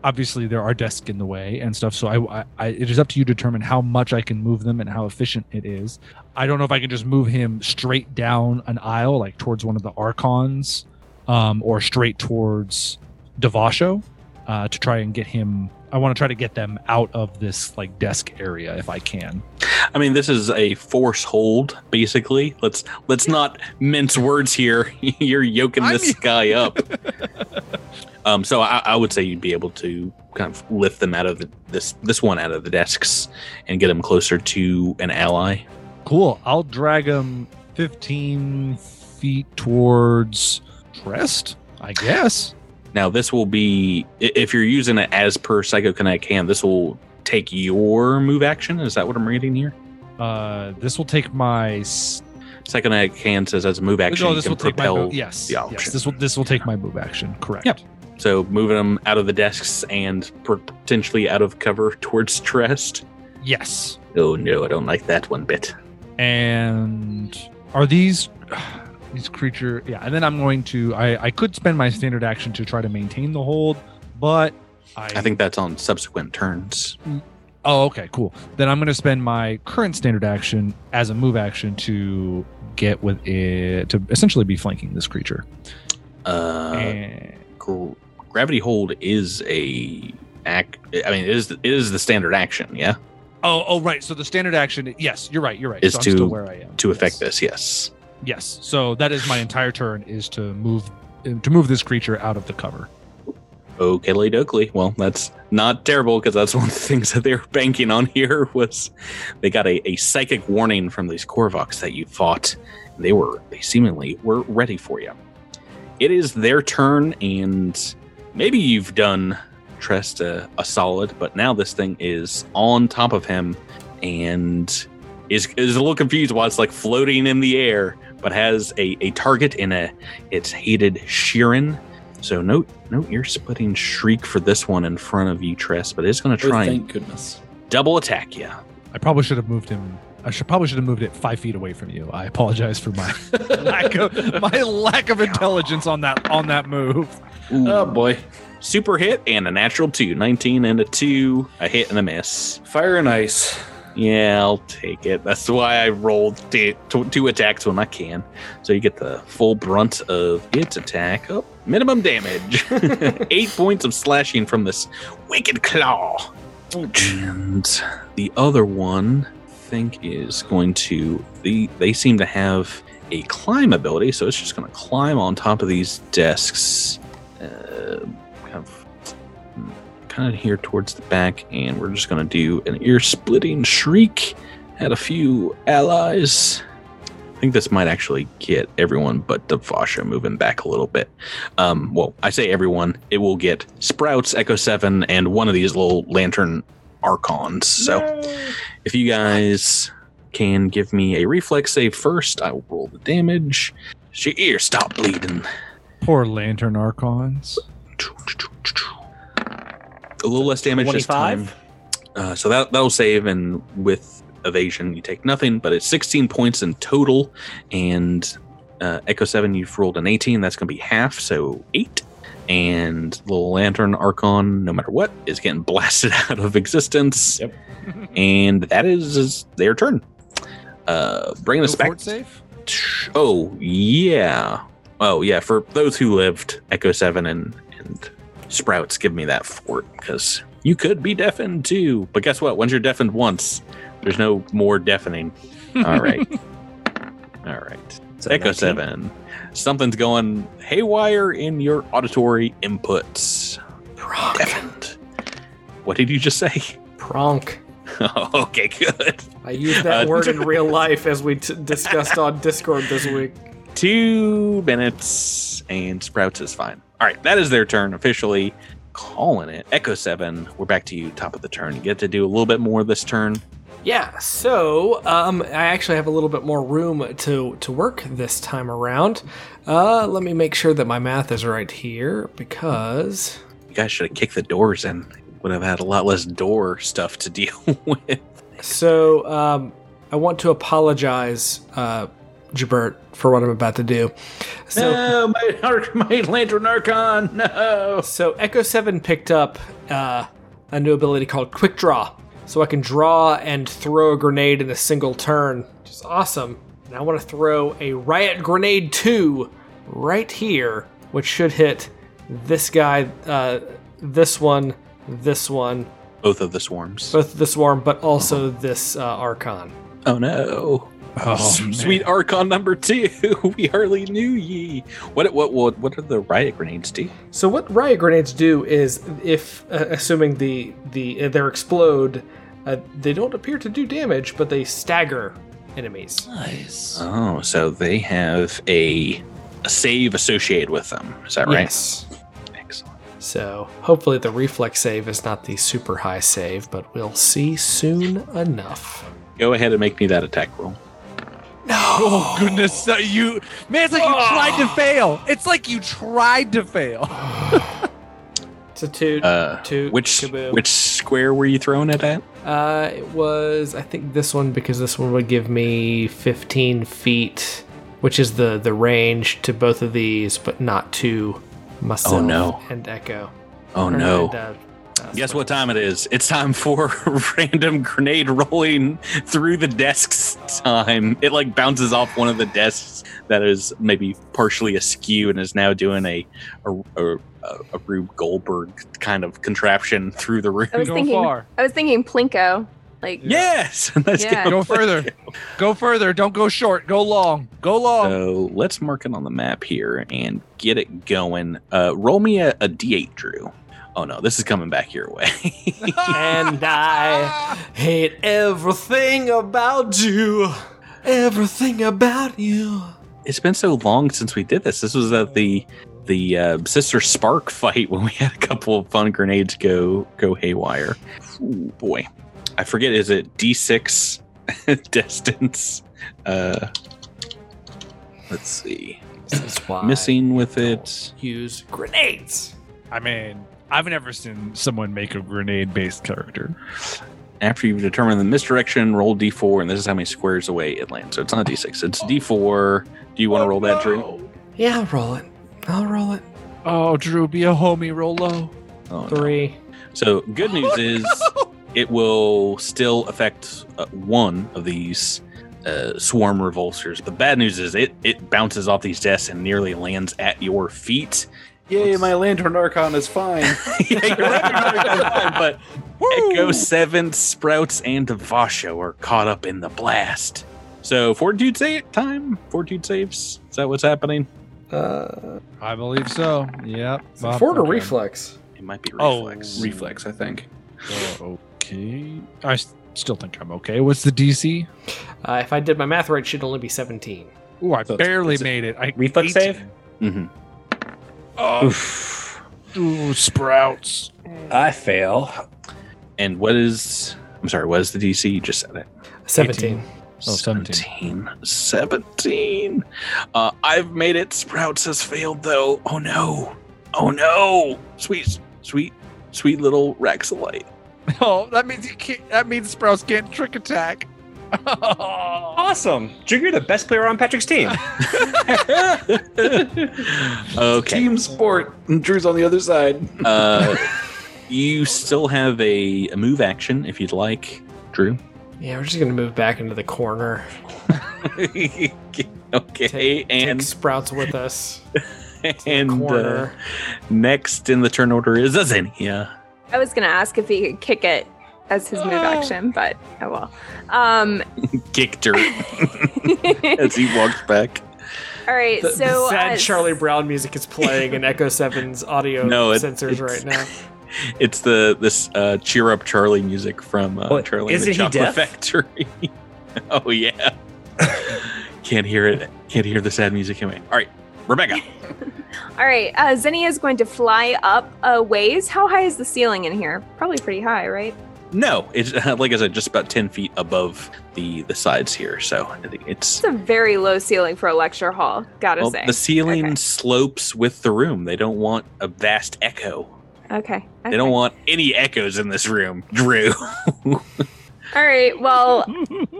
obviously, there are desks in the way and stuff. So I, I, I, it is up to you to determine how much I can move them and how efficient it is. I don't know if I can just move him straight down an aisle, like towards one of the archons, um, or straight towards Devasho, uh, to try and get him. I want to try to get them out of this like desk area if I can. I mean, this is a force hold, basically. Let's let's not mince words here. You're yoking I'm- this guy up. um, so I, I would say you'd be able to kind of lift them out of the, this this one out of the desks and get them closer to an ally. Cool. I'll drag him 15 feet towards Trest, I guess. Now, this will be if you're using it as per Psychokinetic Hand. This will take your move action. Is that what I'm reading here? Uh, this will take my. s- Psychokinetic Hand says as a move action, no, you this will take my. Move, yes, yes. This will this will take my move action. Correct. Yep. So moving them out of the desks and potentially out of cover towards Trest. Yes. Oh no, I don't like that one bit. And are these these creature? Yeah. And then I'm going to. I I could spend my standard action to try to maintain the hold, but I, I think that's on subsequent turns. Oh, okay, cool. Then I'm going to spend my current standard action as a move action to get with it to essentially be flanking this creature. Uh, and, gr- gravity hold is a act. I mean, it is it is the standard action. Yeah, oh, oh, right. So the standard action. Yes, you're right. You're right. Is so to- where I am to affect yes. this. Yes. Yes. So that is my entire turn is to move to move this creature out of the cover. Okay, Dokley. Well, that's not terrible because that's one of the things that they're banking on here was they got a, a psychic warning from these Corovox that you fought. They were they seemingly were ready for you. It is their turn, and maybe you've done Trest a, a solid, but now this thing is on top of him and is is a little confused why it's like floating in the air, but has a, a target in a its hated Shirren. So note note you're splitting shriek for this one in front of you, Trest, but it's gonna Oh, try and thank goodness. double attack you. I probably should have moved him. I should probably should have moved it five feet away from you. I apologize for my lack of my lack of intelligence on that on that move. Oh boy, Super hit and a natural two. 19 and a two, a hit and a miss. fire and ice. Yeah, I'll take it. That's why I rolled two attacks when I can. So you get the full brunt of its attack. Oh, minimum damage. Eight points of slashing from this wicked claw. And the other one, I think, is going to. The, they seem to have a climb ability, so it's just going to climb on top of these desks. Uh, kind of here towards the back, and we're just going to do an ear splitting shriek at a few allies. I think this might actually get everyone but the Devasho moving back a little bit. Um, well, I say everyone, it will get Sprouts, Echo 7, and one of these little lantern archons. So if you guys can give me a reflex save first, I will roll the damage. Your ear stop bleeding. Poor lantern archons. A little less damage this 25? time. Uh, so that that'll save, and with evasion, you take nothing. But it's 16 points in total, and uh, Echo Seven, you've rolled an 18. That's going to be half, so eight. And little Lantern Archon, no matter what, is getting blasted out of existence. Yep. and that is, is their turn. Uh, bringing us No back. safe? Oh yeah. Oh yeah. For those who lived, Echo Seven and and Sprouts, give me that fort because you could be deafened too. But guess what? Once you're deafened once, there's no more deafening. All right. All right. So Echo 19. Seven. Something's going haywire in your auditory inputs. Deafened. What did you just say? Pronk. okay, good. I used that Uh, word in real life as we t- discussed on Discord this week. two minutes and Sprouts is fine. All right, that is their turn officially. Calling it Echo Seven. We're back to you, top of the turn. You get to do a little bit more this turn. Yeah, so um, I actually have a little bit more room to to work this time around. Uh, let me make sure that my math is right here because You guys should have kicked the doors in. Would have had a lot less door stuff to deal with. so um, I want to apologize, uh, Jabert, for what I'm about to do. So. no, my, arc, my lantern archon. No. So Echo 7 picked up uh, a new ability called Quick Draw. So I can draw and throw a grenade in a single turn, which is awesome. And I want to throw a Riot Grenade 2 right here, which should hit this guy, uh, this one, this one, Both of the swarms. both the swarm, but also this uh, Archon. Oh no. Oh, man. Sweet Archon number two. we hardly knew ye. What what what what are the riot grenades do? So what riot grenades do is, if uh, assuming the the uh, they explode, uh, they don't appear to do damage, but they stagger enemies. Nice. Oh, so they have a, a save associated with them. Is that right? Yes. Excellent. So hopefully the reflex save is not the super high save, but we'll see soon enough. Go ahead and make me that attack roll. Oh goodness, uh, you man! It's like you tried to fail. It's like you tried to fail. It's a two. Uh, Toot, which kaboom. which square were you throwing it at? Uh, it was I think this one because this one would give me 15 feet, which is the the range to both of these, but not to myself Oh, no. and Echo. Oh Or, no! and, uh, Guess what time it is? It's time for random grenade rolling through the desks time. It like bounces off one of the desks that is maybe partially askew and is now doing a a, a, a Rube Goldberg kind of contraption through the room. I was Go thinking. far. I was thinking Plinko. Like Yes, let's Yeah. go. Go further. Go further. Don't go short. Go long. Go long. So let's mark it on the map here and get it going. Uh, roll me a, a d8, Drew. Oh no, this is coming back your way. and I hate everything about you. Everything about you. it's been so long since we did this. This was at the the uh, Sister Spark fight when we had a couple of fun grenades go go haywire. Ooh, boy, I forget. Is it D6 distance? Uh, let's see. This is why Missing with it. use grenades. I mean, I've never seen someone make a grenade-based character. After you've determined the misdirection, roll D4, and this is how many squares away it lands. So it's not D6. It's D4. Do you want to roll that, Drew? Yeah, I'll roll it. I'll roll it. Oh, Drew, be a homie. Roll low. Oh, no. Three. So good news is it will still affect uh, one of these uh, swarm revulsors. The bad news is it it bounces off these desks and nearly lands at your feet. Yay, my lantern archon is fine. yeah, you're right, you're right, but Echo Seven, Sprouts, and Devasho are caught up in the blast. So fortitude save time. Fortitude saves. Is that what's happening? Uh, I believe so. Yep. is it fort or reflex? It might be Reflex. Oh. reflex. Reflex, I think. Oh, okay. I s- still think I'm okay. What's the DC? Uh, if I did my math right, it should only be 17. Ooh, I So it's- barely it's a- made it. I Reflex 18. save? hmm Oh, Oof. ooh, sprouts. I fail. And what is? I'm sorry. What is the DC? You just said it. 17. Oh, 17. 17. 17. Uh, I've made it. Sprouts has failed, though. Oh, no. Oh, no. Sweet, sweet, sweet little Raxilite. Oh, that means you can't. That means sprouts can't trick attack. Awesome. Drew, you're the best player on Patrick's team. okay. Team sport. And Drew's on the other side. Uh, you still have a, a move action if you'd like, Drew. Yeah, we're just going to move back into the corner. okay. Take, and take Sprouts with us. and uh, corner. next in the turn order is Azenia. I was gonna ask if he could kick it as his move action, but oh well. Um, Kicked her as he walks back. all right, The, so the sad uh, Charlie Brown music is playing in Echo 7's audio No, it- sensors it's- right now. It's the this uh, cheer up Charlie music from uh, Oh, Charlie and isn't the he Chocolate deaf? Factory. oh yeah. Can't hear it. Can't hear the sad music anyway. All right, Rebecca. All right, uh, Zenny is going to fly up a ways. How high is the ceiling in here? Probably pretty high, right? No, it's like I said, just about ten feet above the the sides here. So it's It's a very low ceiling for a lecture hall. Gotta well, say. the ceiling Okay. slopes with the room. They don't want a vast echo. Okay. They don't want any echoes in this room, Drew. All right. Well,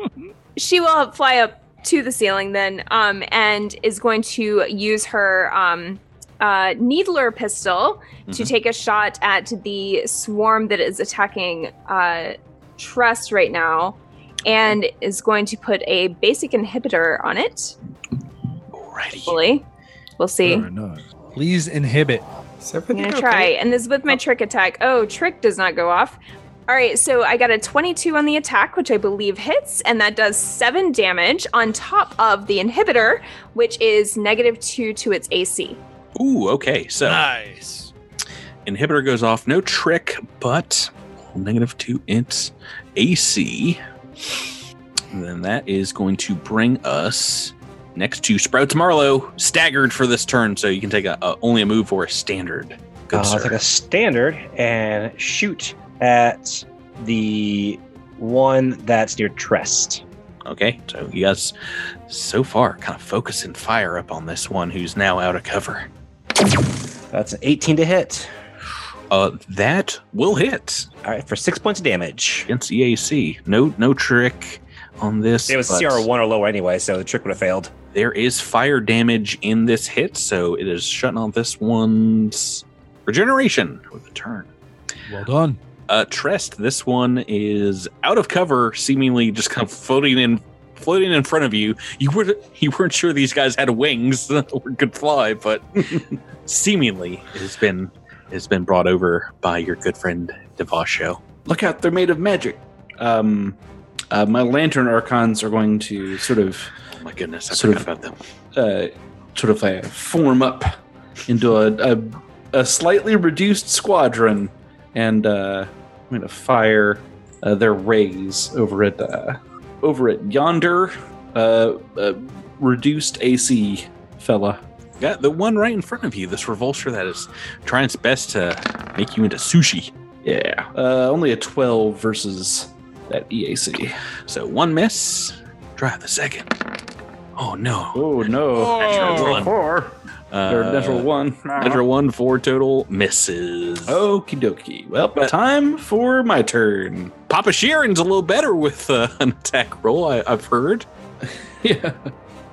she will fly up to the ceiling then, um, and is going to use her um, uh, needler pistol to Mhm. take a shot at the swarm that is attacking uh, Trest right now, and is going to put a basic inhibitor on it. Alrighty. Hopefully, we'll see. Please inhibit. I'm gonna okay? try, and this is with my trick attack. Oh, trick does not go off. All right, so I got a 22 on the attack, which I believe hits, and that does seven damage on top of the inhibitor, which is negative two to its AC. Ooh, okay. So Nice. inhibitor goes off. No trick, but negative two its AC. And then that is going to bring us next to Sprouts Marlowe, staggered for this turn, so you can take a, a only a move for a standard. Good Uh, I'll take a standard and shoot at the one that's near Trest. Okay, so you guys so far kind of focus and fire up on this one who's now out of cover. That's an 18 to hit. Uh, that will hit All right, for six points of damage. against EAC. No, no trick on this. It was but CR1 or lower anyway, so the trick would have failed. There is fire damage in this hit, so it is shutting off this one's regeneration with a turn. Well done. Uh, Trest, this one is out of cover, seemingly just kind of floating in, floating in front of you. You were you weren't sure these guys had wings or could fly, but seemingly it has been has been brought over by your good friend Devasho. Look out, they're made of magic. Um, uh, my lantern archons are going to sort of, Oh my goodness, I Sort forgot of- about them. uh, sort of uh, form up into a, a, a slightly reduced squadron, and uh, I'm going to fire uh, their rays over at uh, over at yonder uh, uh, reduced AC fella. Yeah, the one right in front of you, this revulsor that is trying its best to make you into sushi. Yeah, uh, only a 12 versus that EAC. So one miss. Try the second. Oh no. Oh no! Natural one. four. Uh, natural one. Natural one, four total misses. Okie dokie. Well, time for my turn. Papa Shirren's a little better with uh, an attack roll, I, I've heard. yeah.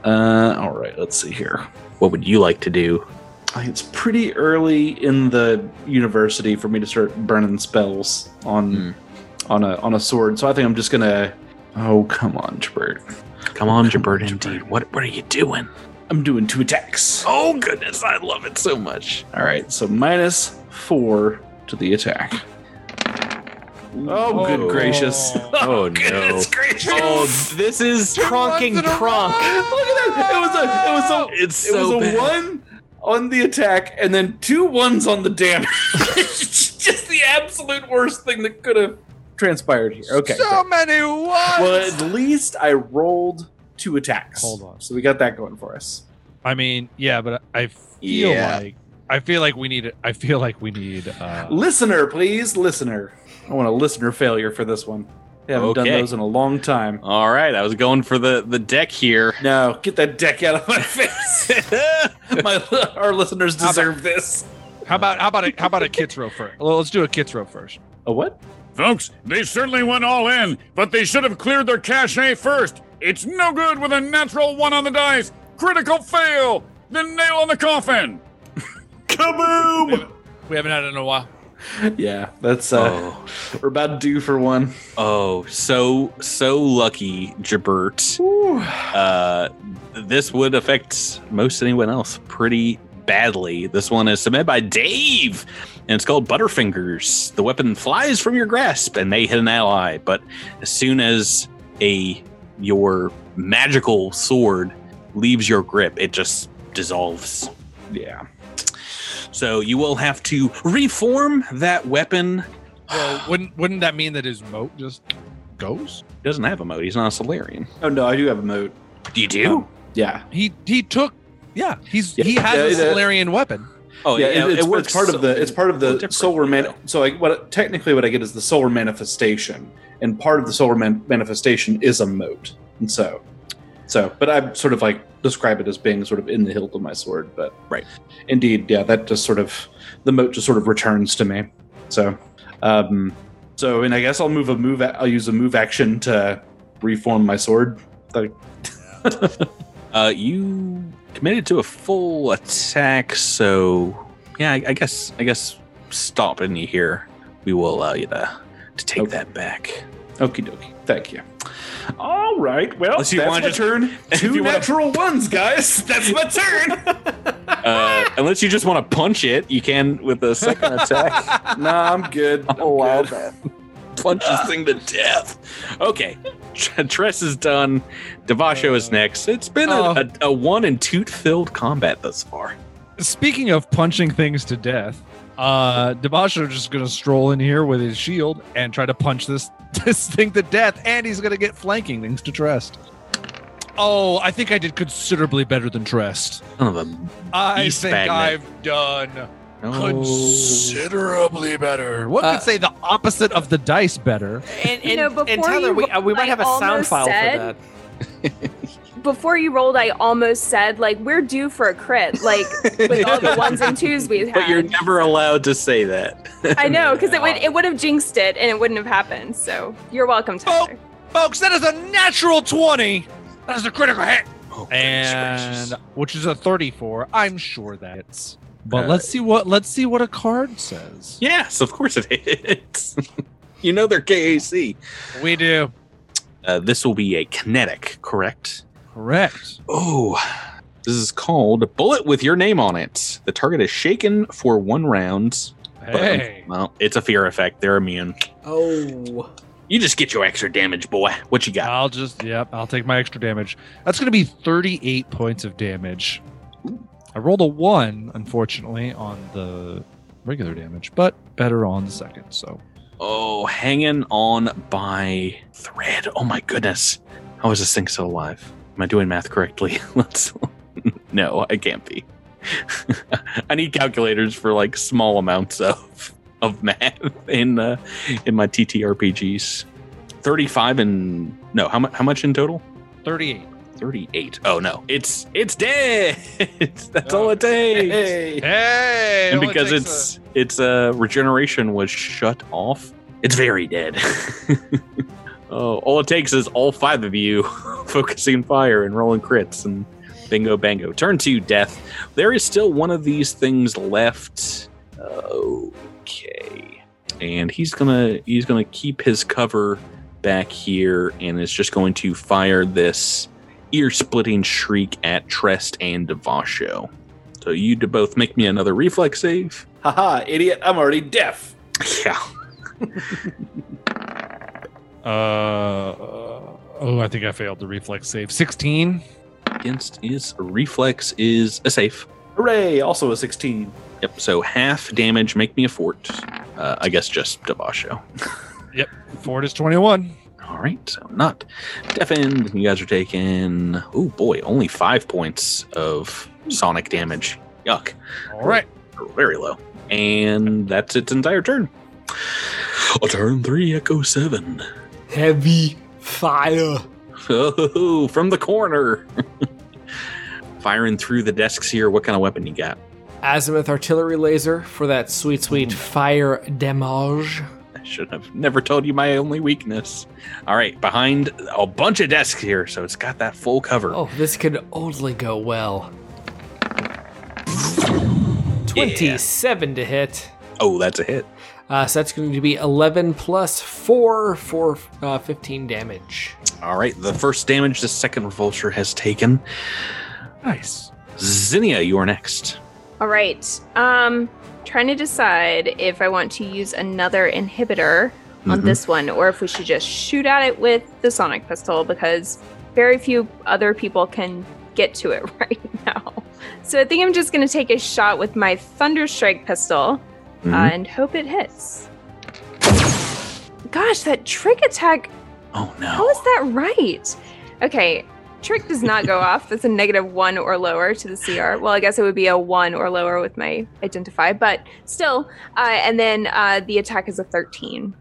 Uh, all right. Let's see here. What would you like to do? It's pretty early in the university for me to start burning spells on Hmm. on a on a sword. So I think I'm just gonna. Oh come on, Jabert. Come on, Jabert, indeed. What what are you doing? I'm doing two attacks. Oh goodness, I love it so much. All right, so minus four to the attack. Oh, good gracious! Oh, oh no. goodness gracious! Oh, this is Cronking Kronk. Look at that! It was a it was a It's it was a bad. one on the attack and then two ones on the damage. it's just the absolute worst thing that could have transpired here. Okay. So many ones. Well, at least I rolled two attacks. Hold on. So we got that going for us. I mean, yeah, but I feel Yeah. like I feel like we need. I feel like we need. Uh, Listener, please, listener. I want a listener failure for this one. They haven't done those in a long time. All right, I was going for the the deck here. No, get that deck out of my face. my, our listeners deserve this. how about how about a, how about a kit throw first? Well, let's do a kit throw first. A what? Folks, they certainly went all in, but they should have cleared their cache first. It's no good with a natural one on the dice. Critical fail. The nail on the coffin. Kaboom! We haven't had it in a while. Yeah, that's uh Oh, we're about due for one. oh, so so lucky, Jabert. Uh, this would affect most anyone else pretty badly. This one is submitted by Dave, and it's called Butterfingers. The weapon flies from your grasp and may hit an ally, but as soon as a your magical sword leaves your grip, it just dissolves. Yeah. So you will have to reform that weapon. Well, wouldn't wouldn't that mean that his mote just goes? He doesn't have a mode. He's not a Solarian. Oh no, I do have a mode. You do? Um, yeah. He he took. Yeah, he's Yeah, he has yeah, a yeah. Solarian weapon. Oh yeah, it, it's, works it's part so- of the it's part of so the different, solar man. though. So I, what technically what I get is the solar manifestation, and part of the solar man- manifestation is a mote, and so, so. But I sort of like describe it as being sort of in the hilt of my sword. But Right. indeed, yeah, that just sort of the mote just sort of returns to me. So, um, so and I guess I'll move a move. a- I'll use a move action to reform my sword. Like, Uh, you committed to a full attack, so yeah, I, I guess I guess stopping you here, we will allow you to to take Okay. that back. Okie dokie. Thank you. All right. Well, Unless you that's wanna my just- turn. Two you wanna- natural ones, guys. That's my turn. Uh, unless you just want to punch it, you can with a second attack. nah, I'm good. I'm Oh, wow, good. Punch this thing to death. Okay, Tr- Trest is done. Devasho is next. It's been a, Oh. a, a one and toot filled combat thus far. Speaking of punching things to death, uh Devasho just gonna stroll in here with his shield and try to punch this this thing to death, and he's gonna get flanking things to Trest. Oh, I think I did considerably better than Trest. Son of a I Beast think magnet. I've done no. considerably better. One Uh, could say the opposite of the dice better. And, You know, and, before and Tyler, you we, uh, we might I have a sound file said- for that. Before you rolled, I almost said like we're due for a crit, like with all the ones and twos we've had. But you're never allowed to say that. I know because it would it would have jinxed it and it wouldn't have happened. So you're welcome, Tyler. Folks, that is a natural 20. That is a critical hit. Oh, goodness gracious. and which is a 34 i'm sure that's but Uh, let's see what let's see what a card says yes, of course it is. you know they're KAC. we do Uh, this will be a kinetic, correct? correct Oh, this is called Bullet with your name on it. The target is shaken for one round. but- hey well, it's a fear effect. They're immune. Oh. You just get your extra damage, boy. What you got? i'll just yep i'll take my extra damage that's gonna be 38 points of damage i rolled a one unfortunately on the regular damage but better on the second so Oh, hanging on by thread. Oh my goodness. How is this thing still alive? Am I doing math correctly? Let's. no, I can't be. I need calculators for like small amounts of of math in uh, in my TTRPGs. Thirty-five and no, how much? How much in total? 38 Oh no, it's it's dead. That's all it takes. Hey. hey and because takes it's it's uh regeneration was shut off it's very dead. Oh all it takes is all five of you focusing fire and rolling crits and bingo bango. Turn to death. There is still one of these things left. Okay. And he's gonna he's gonna keep his cover back here, and is just going to fire this ear-splitting shriek at Trest and Devasho. So you to both make me another reflex save. Haha, idiot! I'm already deaf. Yeah. Uh, oh, I think I failed the reflex save. 16. Against is reflex is a safe. Hooray! Also a 16. Yep. So half damage. Make me a fort. Uh, I guess just Devasho. Yep. fort is 21. All right, so not deafened. You guys are taking, oh boy, only five points of sonic damage. Yuck. All right. Very low. And that's its entire turn. A turn three, Echo seven. Heavy fire. Oh, from the corner. Firing through the desks here. What kind of weapon you got? Azimuth artillery laser for that sweet, sweet fire damage. I should have never told you my only weakness. All right, behind a bunch of desks here, so it's got that full cover. Oh, this could only go well. 27 to hit. Oh, that's a hit. Uh, so that's going to be 11 plus 4 for uh, 15 damage. All right, the first damage the second revulsor has taken. Nice. Zinnia, you are next. All right. Um, trying to decide if I want to use another inhibitor on Mhm. this one or if we should just shoot at it with the sonic pistol because very few other people can get to it right now. So I think I'm just going to take a shot with my thunder strike pistol uh, Mhm. and hope it hits. Gosh, that trick attack oh no. how is that right? Okay, trick does not go off. That's a negative one or lower to the CR. Well, I guess it would be a one or lower with my identify, but still. Uh, and then uh, the attack is a 13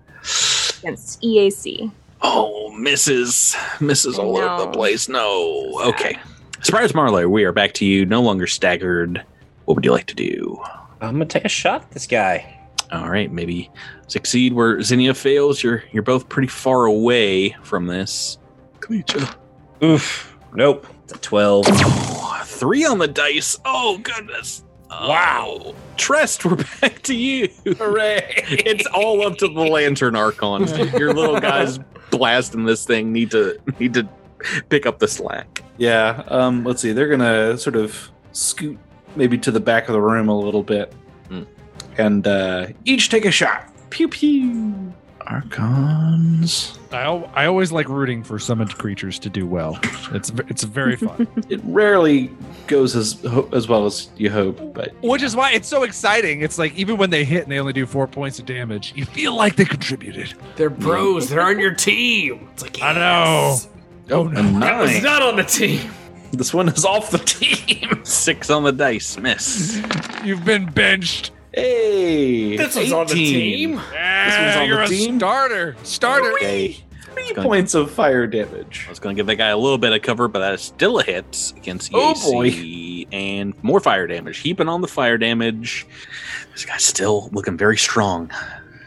against EAC. Oh, misses. Misses all over the place. No. Okay. Surprise Marlowe, we are back to you. No longer staggered. What would you like to do? I'm gonna take a shot at this guy. All right, maybe succeed where Zinnia fails. You're you're both pretty far away from this. Kleecha. Oof. Nope. It's a 12. Oh, three on the dice. Oh goodness. Wow. Trest, we're back to you. Hooray! it's all up to the lantern archon. Your little guys blasting this thing need to need to pick up the slack. Yeah. Um. Let's see. They're gonna sort of scoot maybe to the back of the room a little bit, Hmm. and uh, each take a shot. Pew pew. Archons. I, al- I always like rooting for summoned creatures to do well. It's v- it's very fun. It rarely goes as ho- as well as you hope, but Which is why it's so exciting. It's like even when they hit and they only do four points of damage, you feel like they contributed. They're bros. They're on your team. It's like, I know. yes. Oh a no. That was not on the team. This one is off the team. Six on the dice, miss. You've been benched. Hey, This was on the 18. team. Ah, on you're the a team? starter. Starter. Okay. Three gonna- points of fire damage. I was going to give that guy a little bit of cover, but that is still a hit against Oh, EAC. And more fire damage. Heaping on the fire damage. This guy's still looking very strong.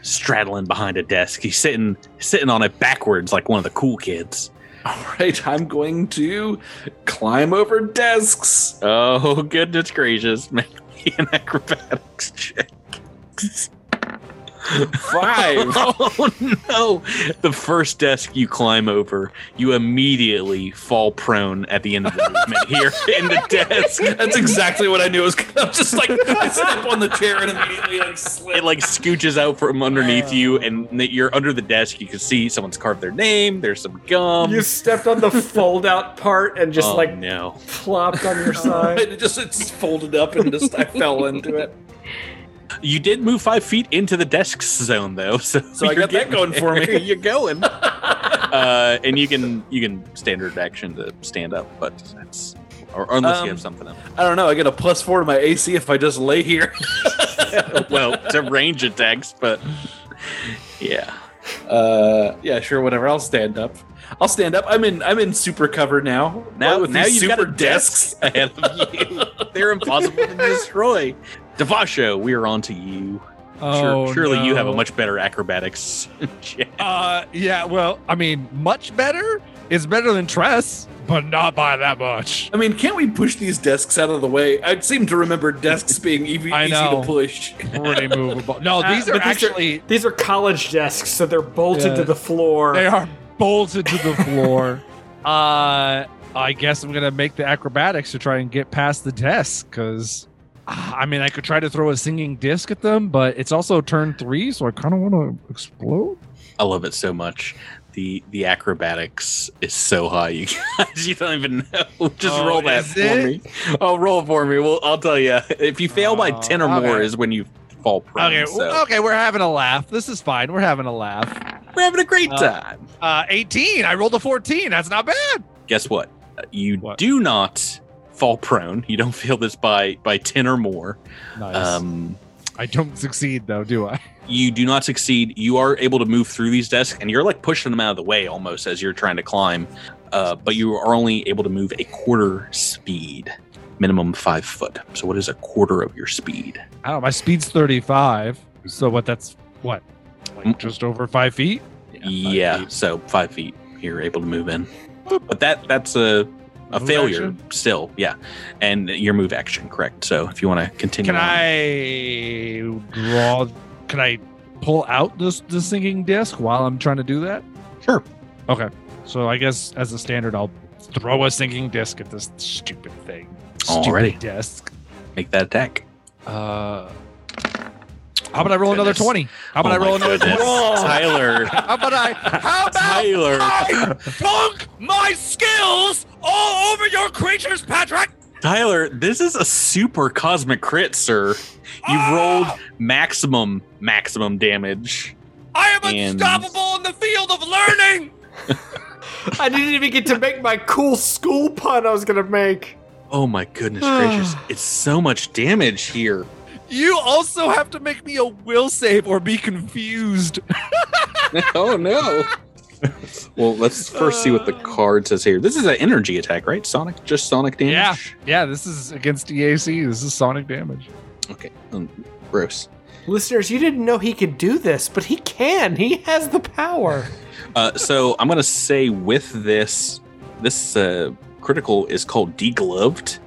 Straddling behind a desk. He's sitting sitting on it backwards like one of the cool kids. All right, I'm going to climb over desks. Oh, goodness gracious. Make an acrobatics check. Five. oh no! The first desk you climb over, you immediately fall prone at the end of the movement here in the desk. That's exactly what I knew was gonna. I'm just like I step on the chair and immediately like slip. It like scooches out from underneath you, and that you're under the desk. You can see someone's carved their name. There's some gum. You stepped on the fold out part and just oh, like no! plopped on your side. it just it's folded up and just I fell into it. You did move five feet into the desk zone though, so So I you're got that getting going for me. You're going. uh, and you can you can standard action to stand up, but that's or unless Um, you have something else. I don't know. I get a plus four to my AC if I just lay here. well, to range attacks, but yeah. Uh, yeah, sure, whatever. I'll stand up. I'll stand up. I'm in. I'm in super cover now. Now, with now these you've got super a desk ahead of you. They're impossible to destroy. Devasho, we are on to you. Oh, sure, surely you have a much better acrobatics. Uh, yeah. Well, I mean, much better. It's better than Trest, but not by that much. I mean, can't we push these desks out of the way? I seem to remember desks being easy, easy to push. Pretty movable. No, Uh, these are but actually these are college desks, so they're bolted Yeah. to the floor. they are bolted to the floor. uh, I guess I'm gonna make the acrobatics to try and get past the desk because. I mean, I could try to throw a singing disc at them, but it's also turn three, so I kind of want to explode. I love it so much. The the acrobatics is so high, you guys. You don't even know. Just Oh, roll that for it? me. Oh, roll for me. Well, I'll tell you. If you fail by ten or more, is when you fall prone. Okay, so okay, we're having a laugh. This is fine. We're having a laugh. we're having a great Uh, time. Uh, 18. I rolled a 14. That's not bad. Guess what? Uh, You What? do not fall prone. You don't feel this by by ten or more. Nice. Um, I don't succeed though, do I? you do not succeed. You are able to move through these desks, and you're like pushing them out of the way almost as you're trying to climb. Uh, but you are only able to move a quarter speed, minimum five foot. So, what is a quarter of your speed? I don't know. My speed's 35. So what? That's what? Like Mm. just over five feet. Yeah, so five feet. You're able to move in, but that that's a a Move failure action? still. Yeah, and your move action, correct? So, if you want to continue, Can on. I draw? Can I pull out this the singing disc while I'm trying to do that? Sure. Okay. So I guess as a standard, I'll throw a singing disc at this stupid thing. Stupid Alrighty. disc. make that attack? Uh. How about I roll another 20? How about Oh I roll another 20? Tyler. How about I? How about Tyler. I dunk my skills all over your creatures, Patrick? Tyler, this is a super cosmic crit, sir. You've Ah! rolled maximum, maximum damage. I am And- unstoppable in the field of learning. I didn't even get to make my cool school pun I was gonna make. Oh my goodness gracious. It's so much damage here. You also have to make me a will save or be confused. oh no. well, let's first see what the card says here. This is an energy attack, right? Sonic, just sonic damage? Yeah. Yeah, this is against EAC. This is sonic damage. Okay. Um, gross. Listeners, you didn't know he could do this, but he can. He has the power. Uh, so I'm gonna say with this, this uh, critical is called degloved,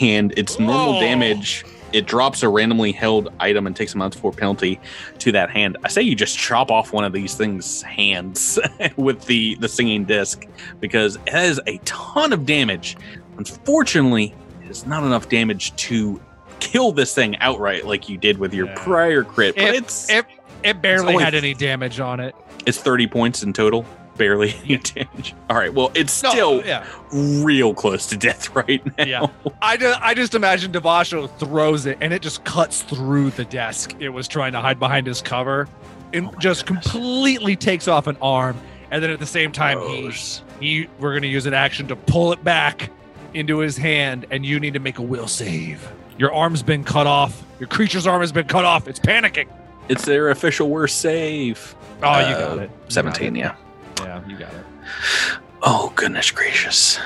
and its normal Oh. damage. It drops a randomly held item and takes a month for penalty to that hand. I say you just chop off one of these things' hands with the the singing disc because it has a ton of damage. Unfortunately, it is not enough damage to kill this thing outright like you did with your Yeah. prior crit. But It- it's It, it barely only- had any damage on it. it's 30 points in total. Barely any damage. All right. Well, it's still yeah. real close to death right now. Yeah. I just, I just imagine Devasho throws it and it just cuts through the desk it was trying to hide behind his cover and Oh just goodness. completely takes off an arm. And then at the same time, he, Gross. he we're going to use an action to pull it back into his hand, and you need to make a will save. Your arm's been cut off. Your creature's arm has been cut off. It's panicking. It's their official worst save. Oh, you Uh, got it. You 17, got it. yeah. Yeah, you got it. Oh, goodness gracious.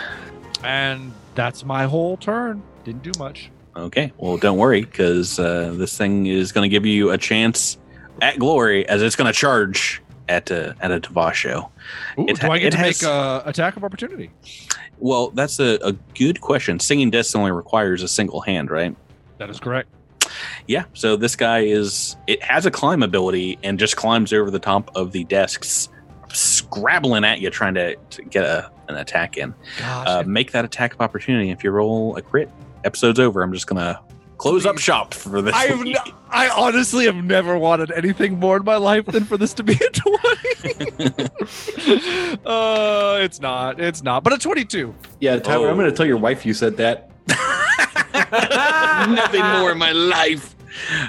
And that's my whole turn. Didn't do much. Okay. Well, don't worry because uh, this thing is going to give you a chance at glory as it's going to charge at a, at a Devasho. Ooh, It do I get it to has- make a attack of opportunity? Well, that's a, a good question. Singing Disc only requires a single hand, right? That is correct. Yeah, so this guy is it has a climb ability and just climbs over the top of the desks, scrabbling at you, trying to, to get a, an attack in. Gosh, Uh, make that attack of opportunity. If you roll a crit, episode's over. I'm just gonna close up shop for this. I have week. n- I honestly have never wanted anything more in my life than for this to be a 20. uh, it's not. It's not. But a 22. Yeah, Tyler, Oh. I'm going to tell your wife you said that. Nothing more in my life.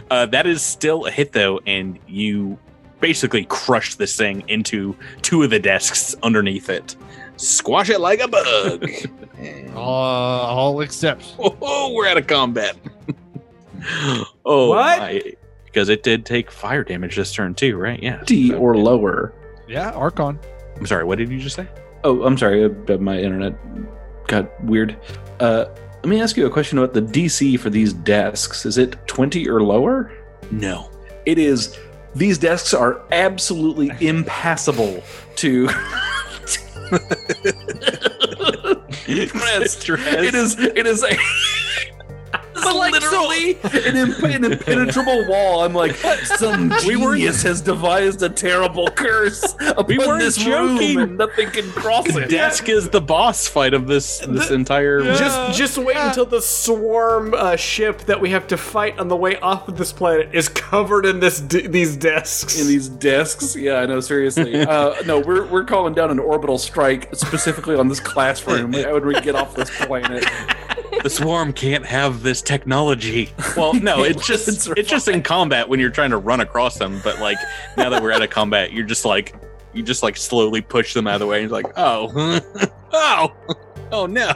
Uh, that is still a hit though, and you basically crushed this thing into two of the desks underneath it. Squash it like a bug. And- Uh, I'll accept. Oh, we're out of combat. oh, What? my. Because it did take fire damage this turn too, right? Yeah. D or lower. Yeah, Archon. I'm sorry. What did you just say? Oh, I'm sorry. uh, My internet got weird. Uh, let me ask you a question about the DC for these desks. Is it 20 or lower? No. It is. These desks are absolutely impassable to. it is. It is a. But like literally an, imp- an impenetrable wall. I'm like, some We weren't- genius has devised a terrible curse upon We weren't this joking. room, and nothing can cross it. desk is the boss fight of this this entire. Just, just wait until the swarm uh, ship that we have to fight on the way off of this planet is covered in this d- these desks. in these desks. Yeah, I know. Seriously, uh, no, we're we're calling down an orbital strike specifically on this classroom when we get off this planet. The swarm can't have this technology. Well, no, it's just It's it's just in combat when you're trying to run across them. But like now that we're out of combat, you're just like you just like slowly push them out of the way. And you're like, oh, oh, oh no,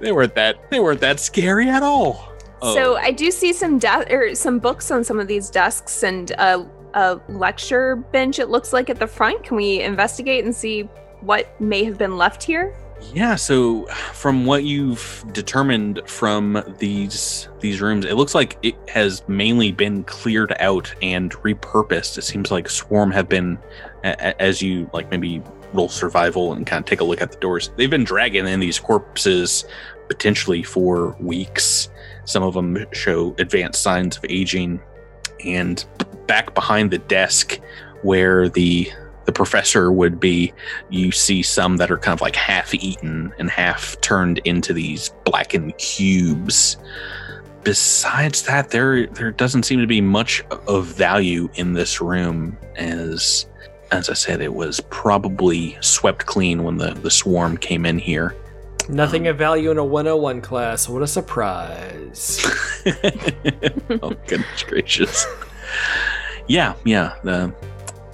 they weren't that they weren't that scary at all. Oh. So I do see some de- or some books on some of these desks and a, a lecture bench. It looks like at the front. Can we investigate and see what may have been left here? Yeah, so from what you've determined from these these rooms, it looks like it has mainly been cleared out and repurposed. It seems like Swarm have been as you like maybe roll survival and kind of take a look at the doors. They've been dragging in these corpses potentially for weeks. Some of them show advanced signs of aging and back behind the desk where the the professor would be you see some that are kind of like half eaten and half turned into these blackened cubes. Besides that, there there doesn't seem to be much of value in this room as as I said, it was probably swept clean when the, the swarm came in here. Nothing of value in a 101 class. What a surprise. oh goodness gracious. Yeah, yeah. Uh,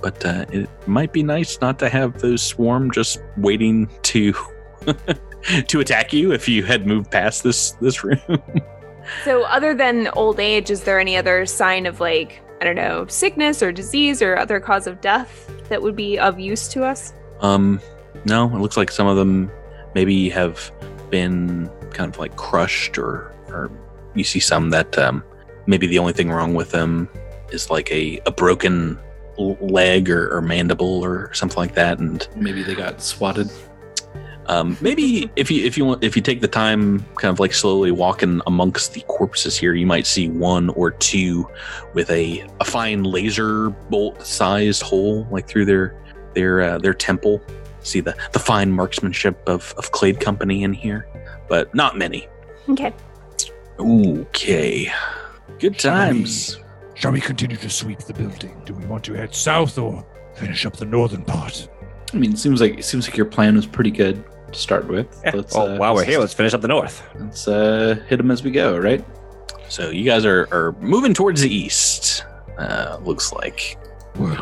but uh, it might be nice not to have those swarm just waiting to to attack you if you had moved past this this room. So, other than old age, is there any other sign of like I don't know sickness or disease or other cause of death that would be of use to us? Um, no, it looks like some of them maybe have been kind of like crushed, or or you see some that um, maybe the only thing wrong with them is like a a broken leg or, or mandible or something like that, and Maybe they got swatted. um, maybe if you if you want if you take the time, kind of like slowly walking amongst the corpses here, you might see one or two with a a fine laser bolt sized hole like through their their uh, their temple. See the the fine marksmanship of of Clade Company in here, but not many. Okay. Okay, good times. Shall we continue to sweep the building? Do we want to head south or finish up the northern part? I mean, it seems like it seems like your plan was pretty good to start with. Yeah. Let's, oh, uh, while we're here, let's finish up the north. Let's uh, hit them as we go, right? So you guys are are moving towards the east. Uh, looks like.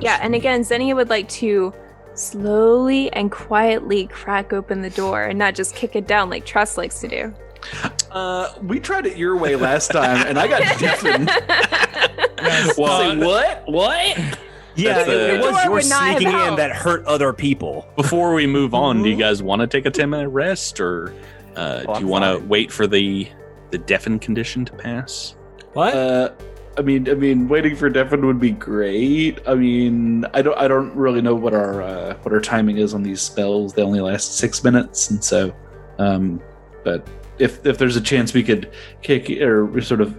Yeah, and again, Zinnia would like to slowly and quietly crack open the door and not just kick it down like Trest likes to do. Uh, we tried it your way last time, and I got deafened. Well, Say, what? What? Yeah, That's, it, it was Door your not sneaking in that hurt other people. Before we move on, do you guys want to take a ten minute rest, or uh, Oh, do you want to wait for the the deafen condition to pass? What? Uh, I mean, I mean, waiting for Devin would be great. I mean, I don't, I don't really know what our uh, what our timing is on these spells. They only last six minutes, and so, um, but if if there's a chance we could kick or sort of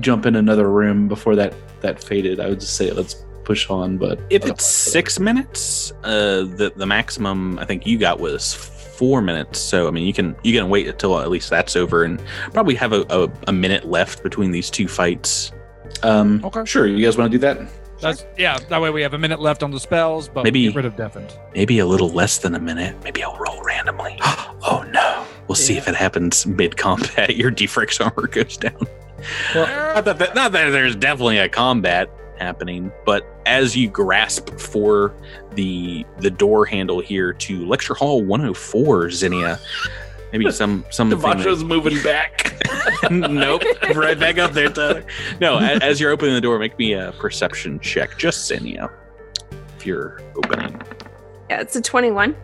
jump in another room before that that faded, I would just say let's push on. But If it's six minutes, uh, the the maximum I think you got was four minutes. So I mean, you can you can wait until at least that's over, and probably have a, a, a minute left between these two fights. um, Okay. sure, you guys want to do that? That's yeah. That way we have a minute left on the spells, but Maybe- we get rid of deafened. Maybe a little less than a minute. Maybe I'll roll randomly. oh no! We'll see if it happens mid combat. Your defrex armor goes down. not, that, that- not that there's definitely a combat happening, but as you grasp for the the door handle here to lecture hall 104, Zinnia, maybe some some Devasho's moving back. nope, right back up there. Tyler. No, a- as you're opening the door, make me a perception check, just Zinnia, if you're opening. Yeah, it's a 21.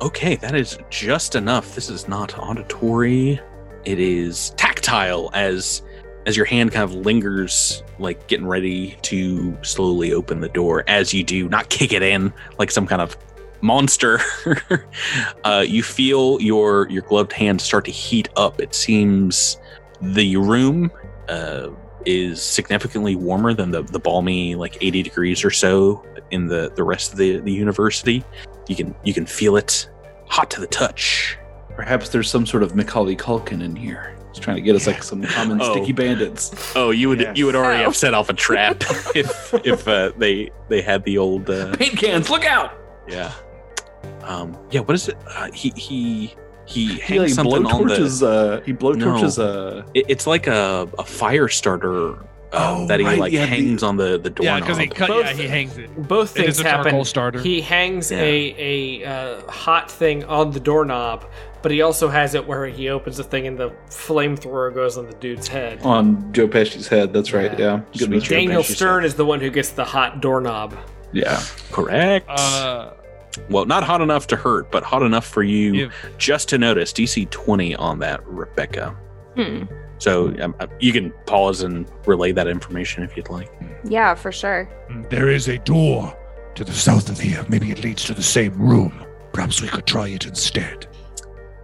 Okay, that is just enough. This is not auditory. It is tactile as as your hand kind of lingers like getting ready to slowly open the door as you do, not kick it in like some kind of monster, uh, you feel your your gloved hand start to heat up. It seems the room uh, is significantly warmer than the, the balmy like 80 degrees or so in the, the rest of the, the university. You can you can feel it hot to the touch. Perhaps there's some sort of Macaulay Culkin in here. He's trying to get us like some common Oh. sticky bandits. Oh, you would Yes. you would already Oh. have set off a trap if if uh, they they had the old uh, Paint cans, look out! yeah um yeah what is it uh, he he he He hangs like something on the. Uh, he blowtorches. Uh, it, it's like a, a fire starter uh, Oh, that he right, like yeah, the- hangs on the the Yeah, because he cut. Both- Yeah, he hangs it. Both things is a charcoal happen. starter. He hangs Yeah. a a uh, hot thing on the doorknob, but he also has it where he opens the thing and the flamethrower goes on the dude's head. on Joe Pesci's head. That's right. Yeah. Yeah. Good meet. Daniel Pesci's Stern is the one who gets the hot doorknob. Yeah. correct Uh, well not hot enough to hurt but hot enough for you Yeah. just to notice dc 20 on that rebecca Hmm. So um, uh, you can pause and relay that information if you'd like Yeah, for sure. There is a door to the south of here. Maybe it leads to the same room. Perhaps we could try it instead.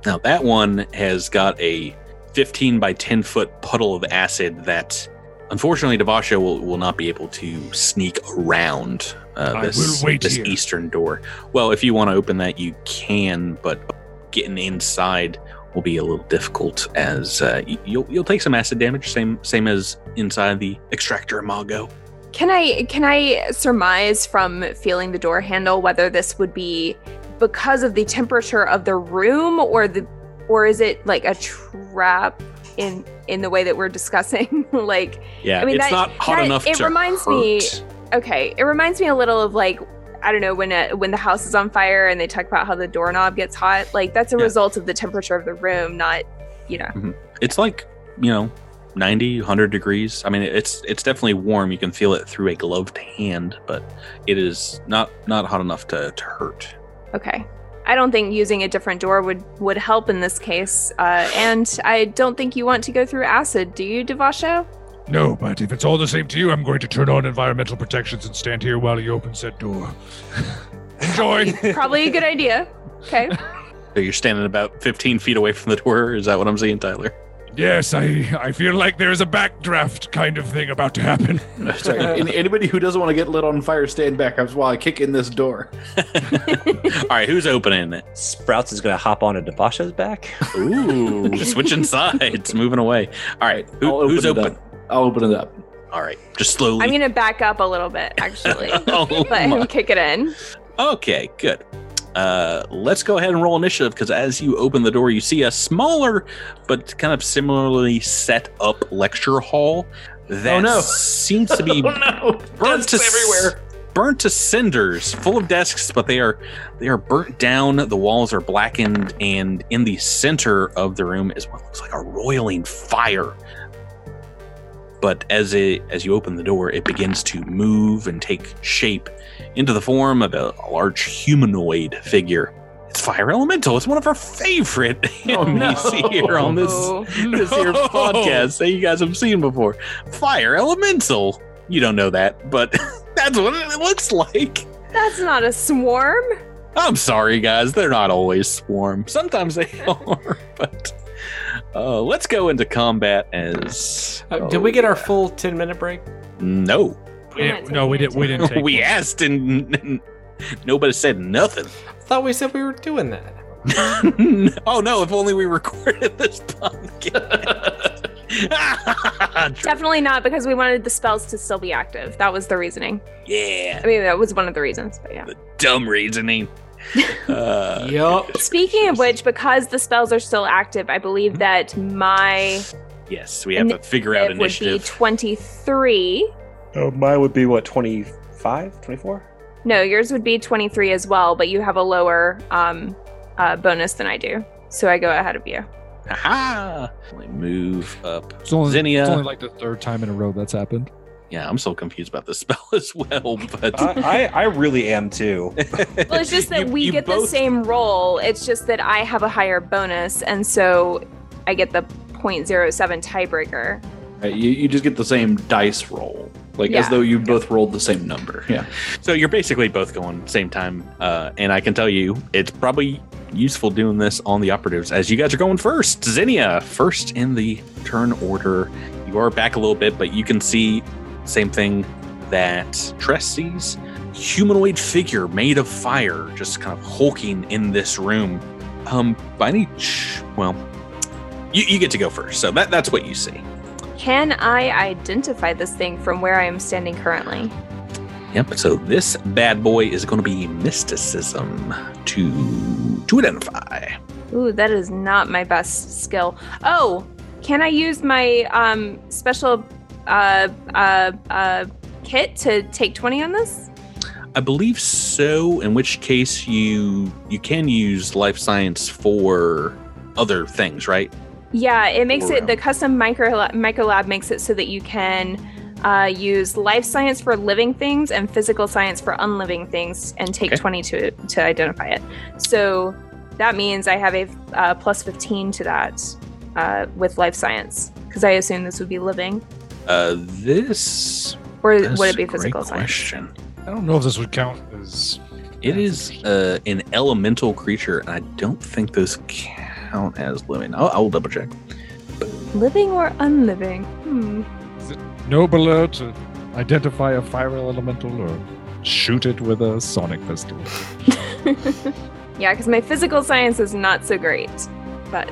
Now that one has got a 15 by 10 foot puddle of acid that, unfortunately, Devasho will, will not be able to sneak around uh, this, this here. eastern door. Well, if you want to open that, you can, but getting inside will be a little difficult as uh, you'll you'll take some acid damage, same same as inside the extractor imago. Can I can I surmise from feeling the door handle whether this would be because of the temperature of the room or the or is it like a trap in in the way that we're discussing? like Yeah, I mean, it's that- not hot that- enough it to reminds me- okay, it reminds me a little of like I don't know when a, when the house is on fire and they talk about how the doorknob gets hot. Like that's a Yeah. result of the temperature of the room, not you know. it's like you know 90 100 degrees i mean it's it's definitely warm you can feel it through a gloved hand but it is not not hot enough to, to hurt Okay. I don't think using a different door would would help in this case, uh, and I don't think you want to go through acid, do you, Devasho? No, but if it's all the same to you, I'm going to turn on environmental protections and stand here while you open that door. Enjoy. Probably a good idea. Okay. so you're standing about 15 feet away from the door is that what i'm seeing tyler yes, I I feel like there is a backdraft kind of thing about to happen. Sorry. Any- anybody who doesn't want to get lit on fire, stand back while I kick in this door. all right who's opening it Sprouts is going to hop onto Devasho's back. ooh switching sides moving away all right who- I'll who's it open up. I'll open it up. all right just slowly I'm gonna back up a little bit, actually. Oh Let my. him kick it in. Okay, good. Uh, let's go ahead and roll initiative because as you open the door, you see a smaller but kind of similarly set up lecture hall that Oh, no. seems to be oh no! burnt to everywhere. burnt to cinders, full of desks, but they are they are burnt down. The walls are blackened, and in the center of the room is what looks like a roiling fire. But as it as you open the door, it begins to move and take shape into the form of a, a large humanoid figure. It's Fire Elemental. It's one of our favorite Oh, no. Here on this Oh. this here No. podcast that you guys have seen before. Fire Elemental. You don't know that, but that's what it looks like. That's not a swarm. I'm sorry, guys. They're not always swarm. Sometimes they are, but uh, let's go into combat as. Uh, did we get our full 10 minute break? No. we didn't, no, we didn't. We didn't. Take we one. asked and nobody said nothing. I thought we said we were doing that. oh no! If only we recorded this podcast. Definitely not because we wanted the spells to still be active. That was the reasoning. yeah, I mean, that was one of the reasons. But yeah. The dumb reasoning. Uh, yup. Speaking of which, because the spells are still active, I believe that my yes, we have to figure out it would be initiative. 23. Oh, mine would be what, 25, 24? No, yours would be 23 as well, but you have a lower um, uh, bonus than I do. So I go ahead of you. Haha! Let move up. It's only, Zinnia. it's only like the third time in a row that's happened. Yeah, I'm so confused about this spell as well. But I, I, I really am too. Well, it's just that You- we you get the same roll. It's just that I have a higher bonus, and so I get the 0.07 tiebreaker. Right, you, you just get the same dice roll. like Yeah. as though you both rolled the same number. Yeah. So you're basically both going same time, uh, and I can tell you it's probably useful doing this on the operatives as you guys are going first. Zinnia, first in the turn order. You are back a little bit, but you can see same thing that Trest sees. Humanoid figure made of fire, just kind of hulking in this room. Um, by any ch- well, you, you get to go first, so that that's what you see. Can I identify this thing from where I am standing currently? Yep. So this bad boy is going to be mysticism to to identify. Ooh, that is not my best skill. Oh, can I use my um special uh uh uh kit to take 20 on this? I believe so. In which case, you you can use life science for other things, right? Yeah, it makes Or, it the custom micro micro lab makes it so that you can uh, use life science for living things and physical science for unliving things and take Okay. 20 to to identify it. So that means I have a uh, plus 15 to that uh, with life science because I assume this would be living Uh, this or would it be a great physical science? question. I don't know if this would count as. It is uh, an elemental creature, and I don't think those count as living. I'll, I'll double check. Living or unliving? Hmm. Is it nobler to identify a fire elemental or shoot it with a sonic pistol. yeah, because my physical science is not so great, but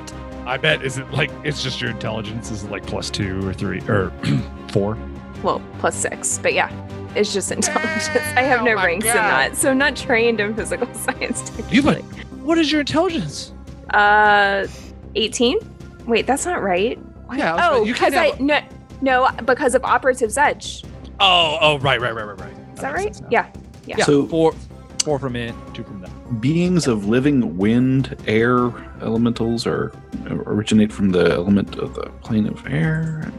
I bet is it like it's just your intelligence is it like plus two or three or four? well, plus six. But yeah, it's just intelligence. I have no Oh my ranks in that, so I'm not trained in physical science. You technically. but what is your intelligence? Uh, 18? Wait, that's not right. What? Yeah, was oh, you because I have no no because of operative's edge. Oh, oh, right, right, right, right, right. Is that makes right? Yeah. Yeah. Yeah. So- four, four from it, two from that. Beings of living wind, air elementals, or originate from the element of the plane of air.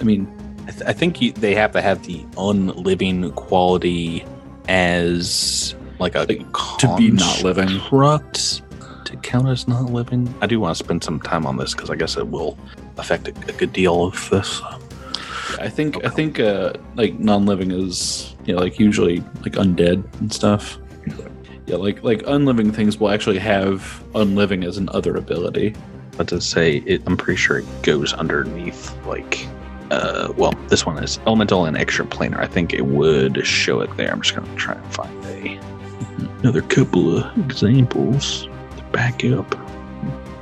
I mean, I, th- I think you, they have to have the unliving quality as like a To be not living. construct to count as not living. I do want to spend some time on this because I guess it will affect a, a good deal of this. I think I think uh, like non-living is you know like usually like undead and stuff. Yeah, like like unliving things will actually have unliving as an other ability. But to say it, I'm pretty sure it goes underneath like. Uh, well, this one is elemental and extraplanar. I think it would show it there. I'm just gonna try and find a another couple of examples to back up.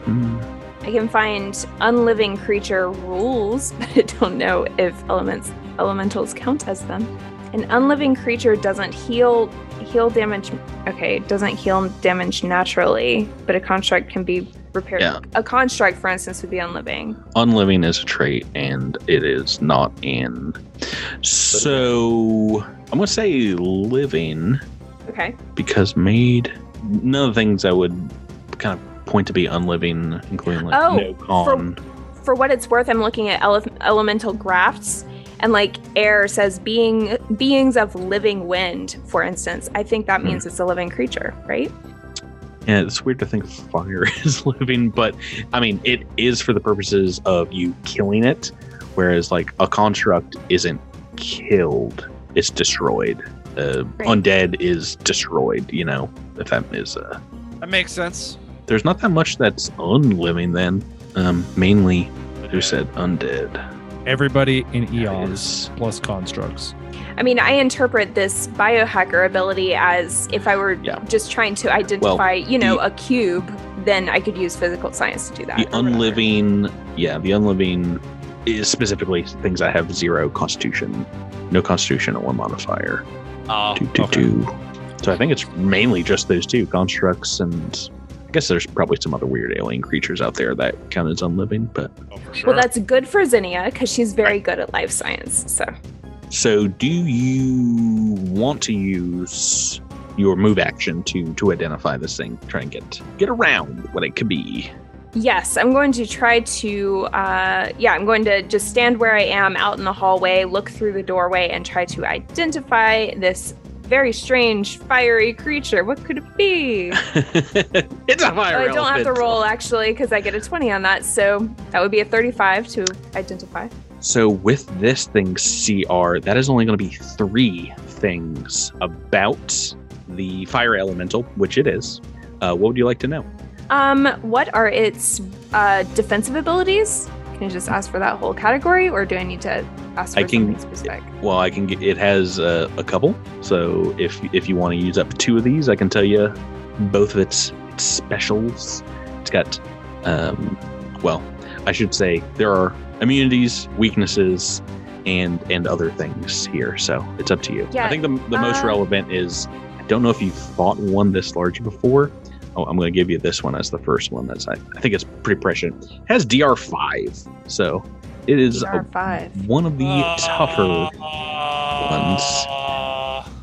Hmm. I can find unliving creature rules, but I don't know if elements elementals count as them. An unliving creature doesn't heal heal damage. Okay, doesn't heal damage naturally, but a construct can be repaired. Yeah. A construct, for instance, would be unliving. unliving is a trait and it is not in so i'm gonna say living Okay. because made none of the things i would kind of point to be unliving including like Oh, no con For what it's worth, I'm looking at ele- elemental grafts, and like air says being beings of living wind, for instance. I think that means it's a living creature, right? yeah it's weird to think fire is living but i mean it is for the purposes of you killing it whereas like a construct isn't killed it's destroyed uh, Right. undead is destroyed you know if that is uh That makes sense. there's not that much that's unliving then. Um, mainly, who said undead? Everybody in That eons plus constructs. I mean, I interpret this biohacker ability as if I were Yeah. just trying to identify, you know, a cube, then I could use physical science to do that. the or whatever. unliving, yeah, the unliving is specifically things that have zero constitution, no constitution or modifier. Oh, Two, two, two. So I think it's mainly just those two constructs, and I guess there's probably some other weird alien creatures out there that count as unliving. But Oh, for sure. Well, that's good for Zinnia because she's very good at life science. So, so, do you want to use your move action to to identify this thing, try and get get around what it could be? yes, I'm going to try to, uh, yeah, I'm going to just stand where I am out in the hallway, look through the doorway, and try to identify this very strange fiery creature. What could it be? it's a fire I don't have to roll actually because I get a 20 on that. So that would be a 35 to identify. So with this thing CR, that is only going to be three things about the fire elemental, which it is. Uh, what would you like to know? Um, what are its uh, defensive abilities? Can just ask for that whole category, or do I need to ask for I can- something specific? Well, I can get. It has uh, a couple. So if if you want to use up two of these, I can tell you both of its, its specials. It's got, um, well, I should say there are immunities, weaknesses, and and other things here. So it's up to you. Yeah, I think the the most uh, relevant is I don't know if you've fought one this large before. Oh, I'm going to give you this one as the first one. That's I, I think it's pretty prescient. It has DR five, so it is a- DR five. one of the tougher ones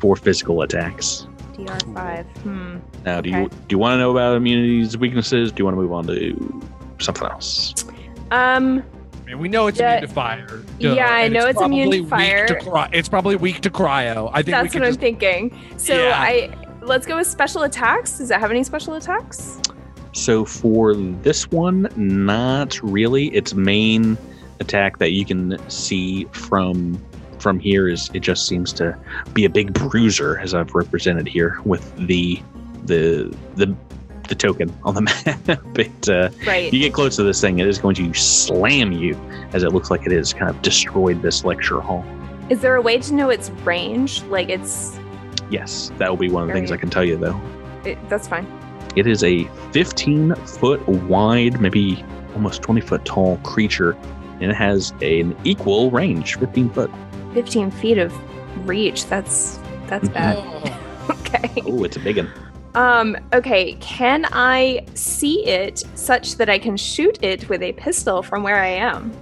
for physical attacks. DR five. Hmm. Now, do you do you want to know about immunities, weaknesses? Do you want to move on to something else? Um. I mean, we know it's Yeah. immune to fire. Yeah, I and know it's immune probably to weak fire. cry- it's probably weak to cryo. I think That's could what I'm thinking. So Yeah. I let's go with special attacks. Does it have any special attacks? So for this one, not really. Its main attack that you can see from from here is it just seems to be a big bruiser, as I've represented here with the the the the token on the map. but uh, Right. you get close to this thing, it is going to slam you, as it looks like it is kind of destroyed this lecture hall. Is there a way to know its range? Like it's Yes, that will be one of the things I can tell you though. it, that's fine. It is a 15 foot wide, maybe almost 20 foot tall creature, and it has an equal range, 15 foot. 15 feet of reach. That's that's bad. okay. Oh, it's a big one. Um. Okay. Can I see it such that I can shoot it with a pistol from where I am?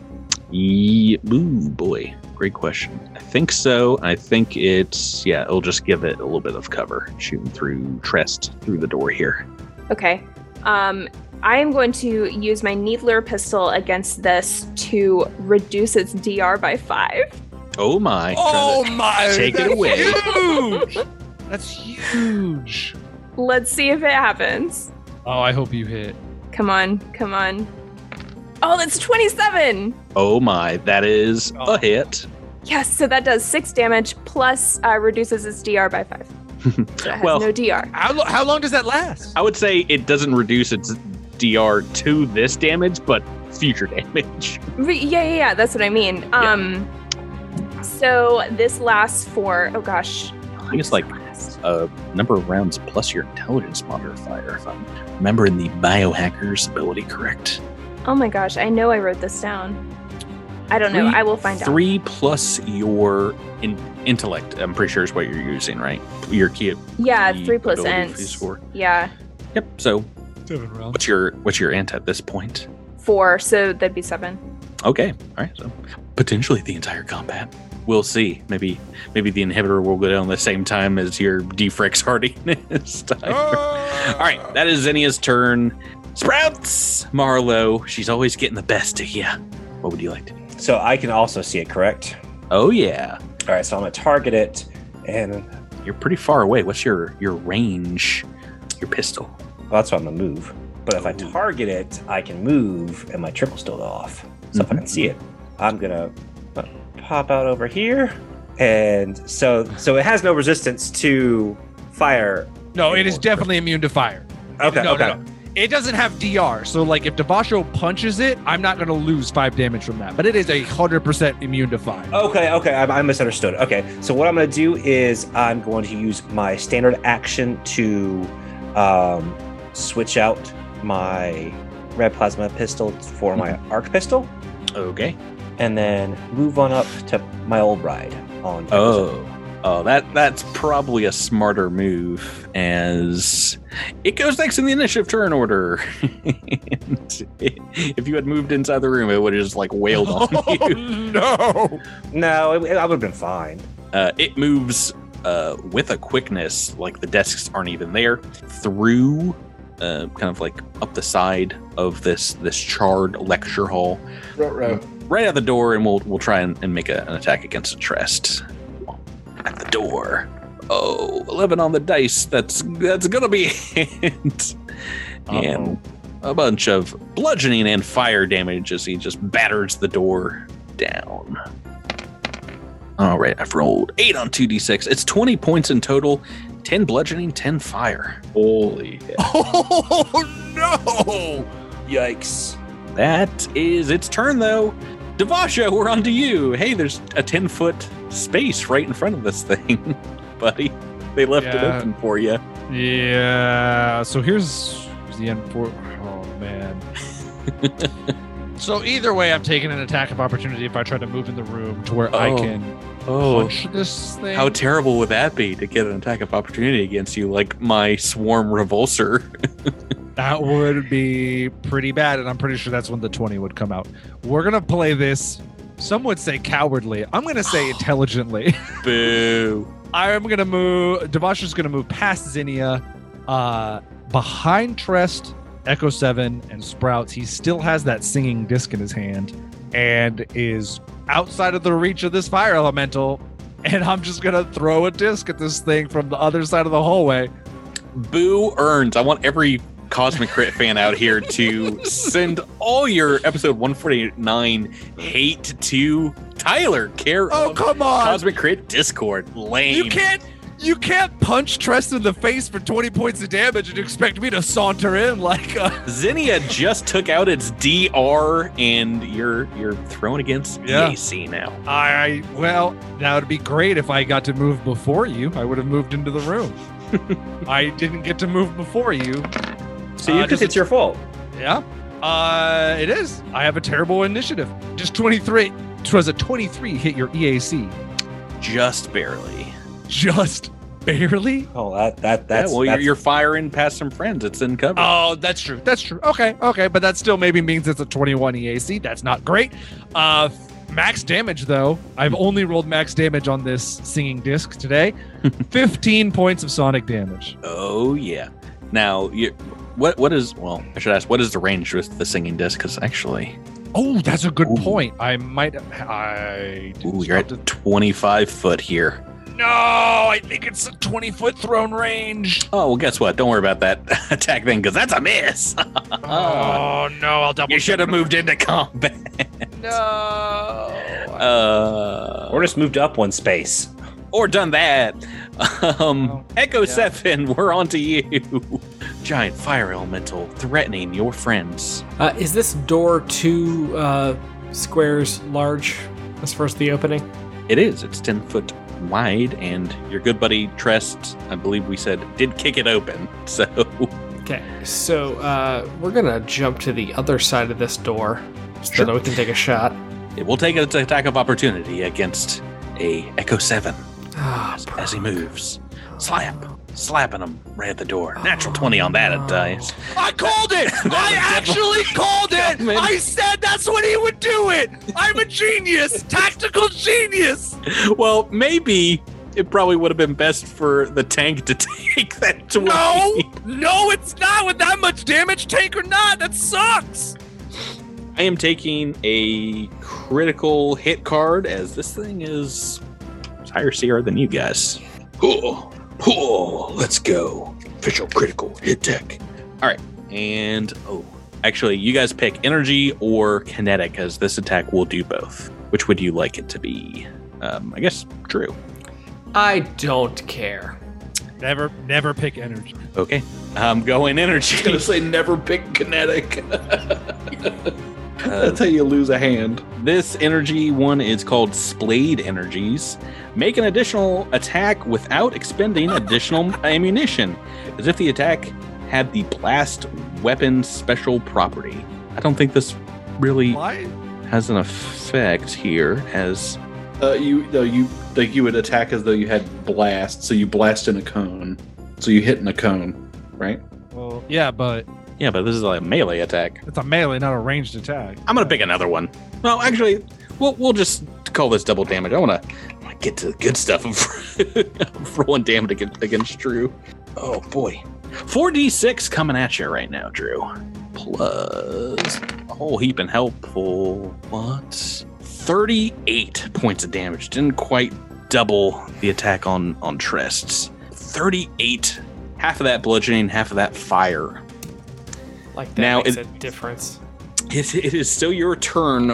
Ye- ooh, boy, great question. I think so. I think it's yeah. It'll just give it a little bit of cover, shooting through Trest through the door here. Okay. Um. I am going to use my Needler pistol against this to reduce its DR by five. Oh my! Oh my! Take it that's away. Huge. That's huge. Let's see if it happens. Oh, I hope you hit. Come on, come on. Oh, that's 27. Oh my! That is Oh. a hit. Yes, so that does six damage plus uh, reduces its DR by five. So it has Well- no DR. How, lo- how long does that last? I would say it doesn't reduce its DR to this damage, but future damage. Re- Yeah, yeah, yeah. That's what I mean. Um, so this lasts for oh gosh, I think it's like a number of rounds plus your intelligence modifier, if I'm remembering the biohacker's ability correct. Oh my gosh, I know I wrote this down. I don't know. I will find out. Three plus your in- intellect, I'm pretty sure is what you're using, right? Your key. Yeah, key three plus ability for ents. score. Yeah, Yep. So Seven rounds. what's your what's your int at this point? four. So that'd be seven. Okay. All right. So potentially the entire combat. We'll see. Maybe maybe the inhibitor will go down the same time as your defrex hardiness. Ah! time. Oh. All right, that is Zinnia's turn. Sprouts, Marlowe. She's always getting the best of you. What would you like to do? So I can also see it, correct? Oh yeah, All right, so I'm gonna target it, and you're pretty far away. What's your your range? Your pistol. well, that's why I'm gonna move. But if I target it, I can move, and my triple's still off. So if I can see it, I'm gonna uh, pop out over here, and so so it has no resistance to fire. No, it is definitely immune to fire. Okay, no, okay. no, no. It doesn't have DR, so like if Devasho punches it, I'm not gonna lose five damage from that. But it is a hundred percent immune to five. Okay, okay, I, I misunderstood. Okay, so what I'm going to do is I'm going to use my standard action to um, switch out my red plasma pistol for my arc pistol, Okay. and then move on up to my old ride on. Oh. Oh, that that's probably a smarter move as it goes next in the initiative turn order. And if you had moved inside the room, it would have just like wailed on you. no! No, it, I would have been fine. Uh, it moves uh, with a quickness, like the desks aren't even there, through uh, kind of like up the side of this this charred lecture hall, Ruh-roh. right at the door, and we'll we'll try and, and make a, an attack against the Trest. At the door. Oh, 11 on the dice. That's that's gonna be a. And a bunch of bludgeoning and fire damage as he just batters the door down. All right, I've rolled eight on 2d6. It's 20 points in total 10 bludgeoning, 10 fire. Holy hell. Oh no! Yikes. That is its turn, though. Devasho, we're on to you. Hey, there's a 10 foot space right in front of this thing, buddy. They left it open for you. Yeah. So here's the end for. Oh man. so either way, I'm taking an attack of opportunity if I try to move in the room to where I Oh. can Oh, punch this thing. how terrible would that be to get an attack of opportunity against you, like my swarm revulsor? That would be pretty bad, and I'm pretty sure that's when the 20 would come out. We're gonna play this. Some would say cowardly. I'm gonna say intelligently. Boo. I'm gonna move. Devasho's gonna move past Zinnia, uh, behind Trest, Echo Seven, and Sprouts. He still has that singing disc in his hand, and is outside of the reach of this fire elemental. And I'm just gonna throw a disc at this thing from the other side of the hallway. Boo earns. I want every Cosmic Crit fan out here to send all your episode 149 hate to Tyler, care Oh come on! Cosmic Crit Discord. Lame. You can't you can't punch Trest in the face for 20 points of damage and expect me to saunter in like uh Zinnia just took out its DR, and you're you're thrown against Yeah. EAC now. I well, that would be great if I got to move before you. I would have moved into the room. I didn't get to move before you. So you Uh, it's your fault. Yeah. Uh it is. I have a terrible initiative. Just 23. It Was a 23 hit your EAC? Just barely. Just barely? Oh, that that that's yeah, well, you're, that's- you're firing past some friends. It's in cover. Oh, that's true. That's true. Okay, okay, but that still maybe means it's a 21 EAC. That's not great. Uh max damage though. I've only rolled max damage on this singing disc today. 15 points of sonic damage. Oh yeah. Now you. What what is well? I should ask. What is the range with the singing disc? Because actually, Oh, that's a good Ooh. point. I might I didn't ooh, you're at at 25 foot here. To- No, I think it's a 20 foot thrown range. Oh well, guess what? Don't worry about that attack thing, because that's a miss. Oh no, I'll double you should have moved into combat. No. Uh, or just moved up one space. or done that. Um, Oh, Echo yeah. Seven, we're on to you. Giant fire elemental threatening your friends. Uh, is this door two uh, squares large as far as the opening? It is. It's ten foot wide, and your good buddy Trest, I believe we said, did kick it open. So Okay, so uh, we're gonna jump to the other side of this door so Sure. that we can take a shot. it will take its attack of opportunity against a Echo Seven Ah, as, as he moves. Slap, slapping him right at the door. Natural twenty on that, it dies. I called it. I actually called it. Coming. I said that's when he would do it. I'm a genius, tactical genius. Well, maybe it probably would have been best for the tank to take that 20. No, no, it's not with that much damage, tank or not. That sucks. I am taking a critical hit card as this thing is higher CR than you guys. Oh, oh, let's go. Official critical hit tech. Alright, and oh, actually, you guys pick energy or kinetic as this attack will do both. Which would you like it to be? Um, I guess true. I don't care. Never, never pick energy. Okay, I'm going energy. I was energy. gonna say never pick kinetic. Uh, That's how you lose a hand. This energy one is called Splayed Energies. Make an additional attack without expending additional ammunition, as if the attack had the blast weapon special property. I don't think this really Why? has an effect here, as Uh, you no, you like you would attack as though you had blast, so you blast in a cone, so you hit in a cone, right? Well, yeah, but yeah, but this is like a melee attack. it's a melee, not a ranged attack. I'm gonna pick another one. Well, actually, we'll we'll just call this double damage. I wanna, I wanna get to the good stuff of, of rolling damage against, against Drew. Oh boy, four d six coming at you right now, Drew. Plus a whole heap and helpful. What? Thirty eight points of damage. Didn't quite double the attack on on Trests. Thirty eight. Half of that bludgeoning, half of that fire. Like that Now makes it- a difference. It, it is still your turn.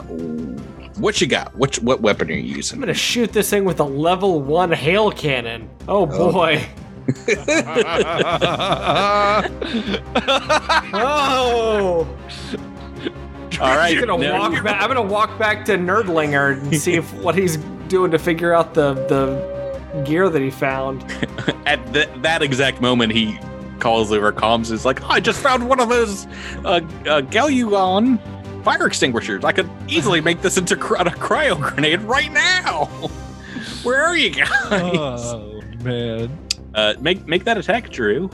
What you got? What what weapon are you using? I'm gonna shoot this thing with a level one hail cannon. Oh, oh. boy. oh. All right, I'm gonna walk back. I'm gonna walk back to Nerdlinger and see if what he's doing to figure out the the gear that he found. At th- that exact moment, he calls over comms. Is like, I just found one of those uh, uh, Galuon fire extinguishers. I could easily make this into cry- a cryo grenade right now. Where are you guys? oh man. Uh, make make that attack, Drew.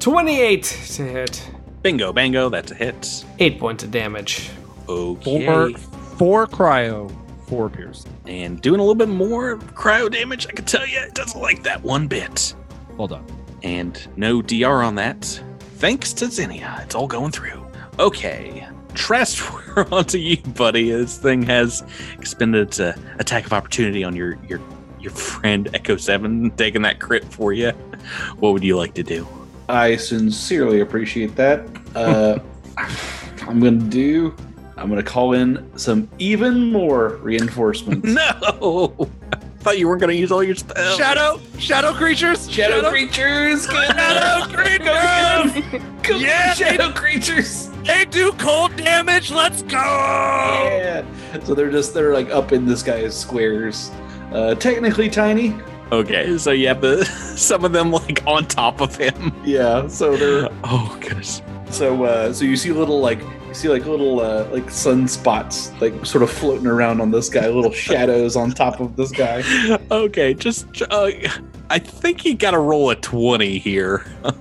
Twenty-eight to hit. Bingo, bango. That's a hit. Eight points of damage. Okay. Four four cryo, four pierce. And doing a little bit more cryo damage, I can tell you, it doesn't like that one bit. Well done. And no DR on that. Thanks to Zinnia, it's all going through. Okay, Trest, we're on to you, buddy. This thing has expended its uh, attack of opportunity on your your your friend Echo Seven, taking that crit for you. What would you like to do? I sincerely appreciate that. Uh, I'm gonna do. I'm gonna call in some even more reinforcements. No, I thought you weren't going to use all your spells. Shadow, shadow creatures, Shadow creatures, Shadow creatures! Come Yeah. shadow creatures. They do cold damage. Let's go. Yeah. So they're just they're like up in this guy's squares. Uh, technically tiny. Okay, so you have the some of them like on top of him. Yeah. So they're Oh goodness. so uh, so you see little like you see like little uh, like sunspots like sort of floating around on this guy, little shadows on top of this guy. Okay, just uh, I think you got to roll a twenty here.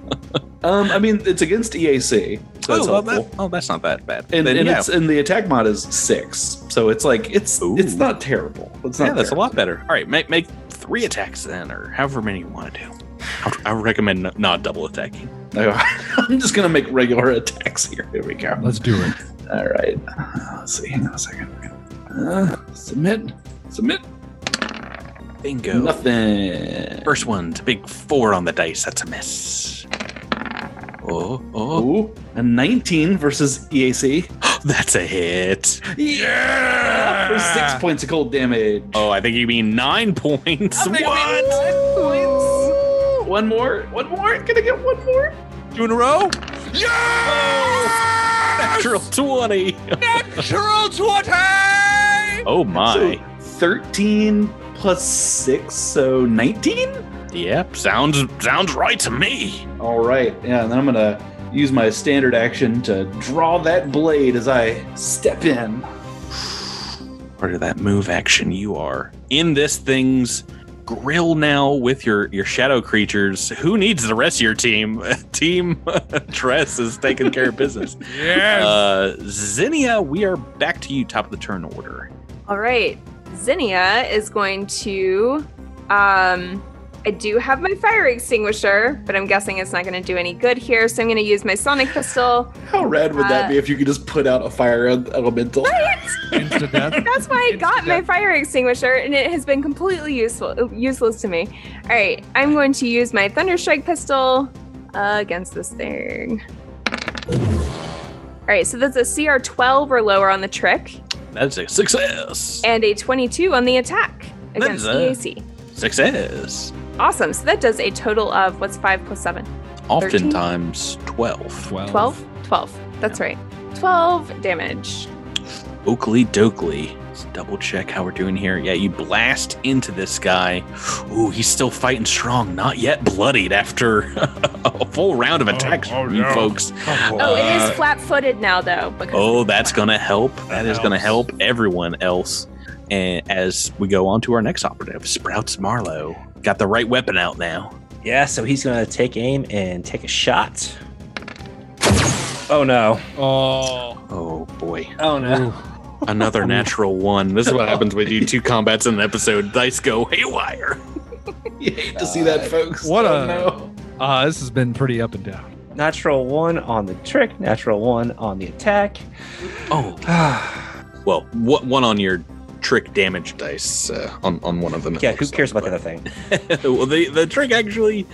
Um, I mean it's against EAC. So that's oh, well, that, oh, that's not that bad. and, Then, and yeah, it's and the attack mod is six, so it's like it's Ooh. it's not terrible. It's not. yeah, that's a lot better. All right, make make three attacks then, or however many you want to do. I would- I would recommend not double attacking. I'm just gonna make regular attacks here. Here we go. Let's do it. All right. Let's see. Hang on a second. Uh, submit. Submit. Bingo. Nothing. First one, a big four on the dice. That's a miss. Oh, oh, Ooh, a 19 versus EAC. that's a hit. Yeah! For six points of cold damage. Oh, I think you mean nine points. I think What? Nine points. One more. One more. Can I get one more? Two in a row. Natural twenty. Natural twenty. Oh my. So 13 plus six, so 19. Yep, sounds sounds right to me. All right. Yeah, and then I'm gonna use my standard action to draw that blade as I step in. Part of that move action, you are in this thing's grill now with your your shadow creatures. Who needs the rest of your team? team Trest is taking care of business. Yes. Uh, Zinnia, we are back to you, top of the turn order. All right. Zinnia is going to. Um, I do have my fire extinguisher, but I'm guessing it's not going to do any good here. So I'm going to use my sonic pistol. How rad would that Uh, be if you could just put out a fire elemental? Instant death. That's why I got my fire extinguisher, and it has been completely useful, useless to me. All right, I'm going to use my thunderstrike pistol uh, against this thing. All right, so that's a CR 12 or lower on the trick, That's a success. and a 22 on the attack That against is the AC. Success. Awesome. So that does a total of what's five plus seven? Oftentimes twelve. Twelve. 12? 12. That's right. 12 damage. Oakley Dokley. Let's double check how we're doing here. Yeah, you blast into this guy. Ooh, he's still fighting strong. Not yet bloodied after a full round of oh, attacks oh, from you no. folks. Oh, it is flat footed now, though. Because Oh, that's gonna help. That is gonna help everyone else. And as we go on to our next operative, Sprouts Marlowe. Got the right weapon out now. Yeah, so he's gonna take aim and take a shot. Oh no! Oh. Oh boy. Oh no! Another natural one. This is what happens when you do two combats in an episode. Dice go haywire. You hate to see that, folks. What Oh, a- no. Uh, this has been pretty up and down. Natural one on the trick. Natural one on the attack. Oh. Well, what one on your trick damage dice uh, on on one of them? Yeah, who cares like, about the other thing? well, the the trick actually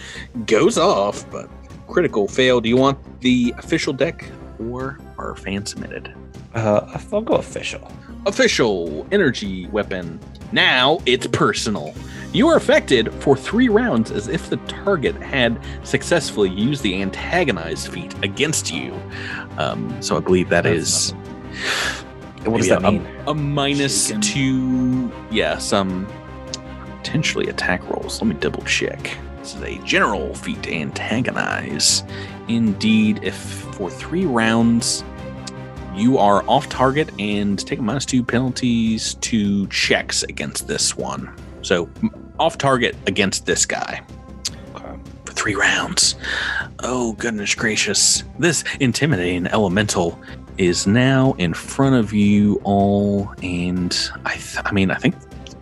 goes off, but critical fail. Do you want the official deck or are fan submitted. Uh, I'll go official. Official energy weapon. Now it's personal. You are affected for three rounds as if the target had successfully used the antagonized feat against you. Um, so I believe that is What does maybe that a- mean? A, minus Chicken. two, yeah, some potentially attack rolls. Let me double check. This is a general feat to antagonize. Indeed, if for three rounds you are off target and take a minus two penalties to checks against this one. So off target against this guy for three rounds. Oh, goodness gracious. This intimidating elemental is now in front of you all. And I, th- I mean, I think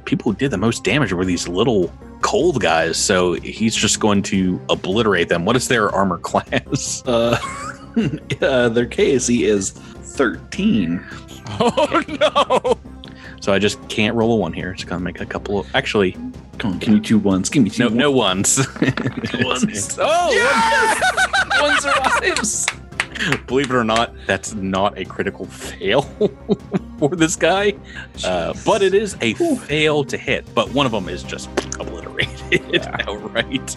people who did the most damage were these little cold guys. So he's just going to obliterate them. What is their armor class? Uh, uh, their KAC is 13. Oh, no. So I just can't roll a one here. It's to make a couple of. Actually, Come on, give me two ones. Give me two no, ones. no ones. ones. oh, One survives. Believe it or not, that's not a critical fail for this guy. Uh, but it is a fail to hit. But one of them is just obliterated outright.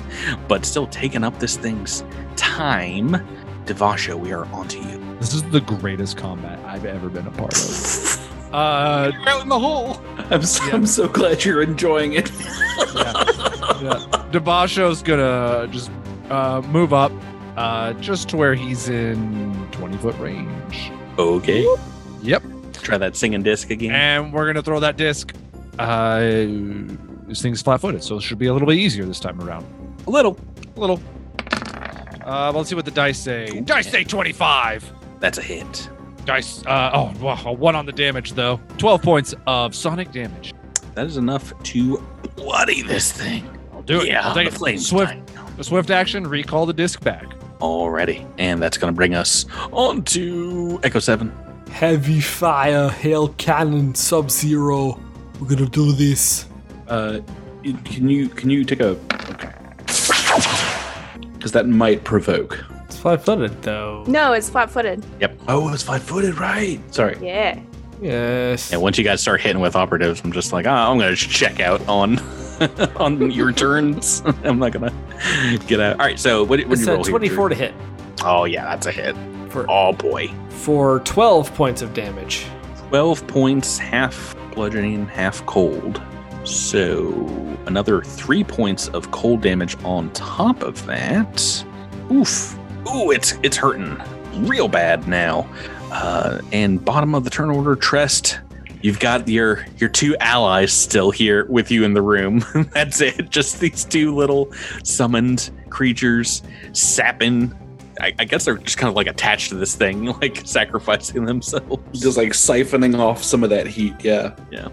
But still taking up this thing's time. Devasho, we are onto you. This is the greatest combat I've ever been a part of. Uh, out in the hole. I'm so, I'm so glad you're enjoying it. yeah. Devasho's gonna just uh, move up uh, just to where he's in 20 foot range. Okay. Yep. Try that singing disc again. And we're gonna throw that disc. Uh, this thing's flat footed, so it should be a little bit easier this time around. A little. A little. Uh, let's see what the dice say. Dice say 25. That's a hit. Dice. Uh, oh, wow, a one on the damage though. 12 points of sonic damage. That is enough to bloody this thing. I'll do it. Yeah, I'll take the it. Swift, dying. swift action. Recall the disc back. Already. And that's going to bring us on to Echo 7. Heavy fire, hail cannon, sub zero. We're gonna do this. Uh, can you can you take a okay? Because that might provoke. It's five footed though. No, it's flat footed. Yep oh, it's five footed, right? Sorry. Yeah. Yes. And once you guys start hitting with operatives, I'm just like, oh, I'm going to check out on on your turns. I'm not going to get out. All right, so what, what do you a roll here, 24 to hit Oh, yeah, that's a hit. for Oh, boy. for 12 points of damage. 12 points, half bludgeoning, half cold. So another three points of cold damage on top of that. Oof. Ooh, it's it's hurting real bad now. Uh, and bottom of the turn order, Trest, you've got your your two allies still here with you in the room. That's it. Just these two little summoned creatures sapping. I, I guess they're just kind of like attached to this thing, like sacrificing themselves. Just like siphoning off some of that heat. Yeah. Yeah.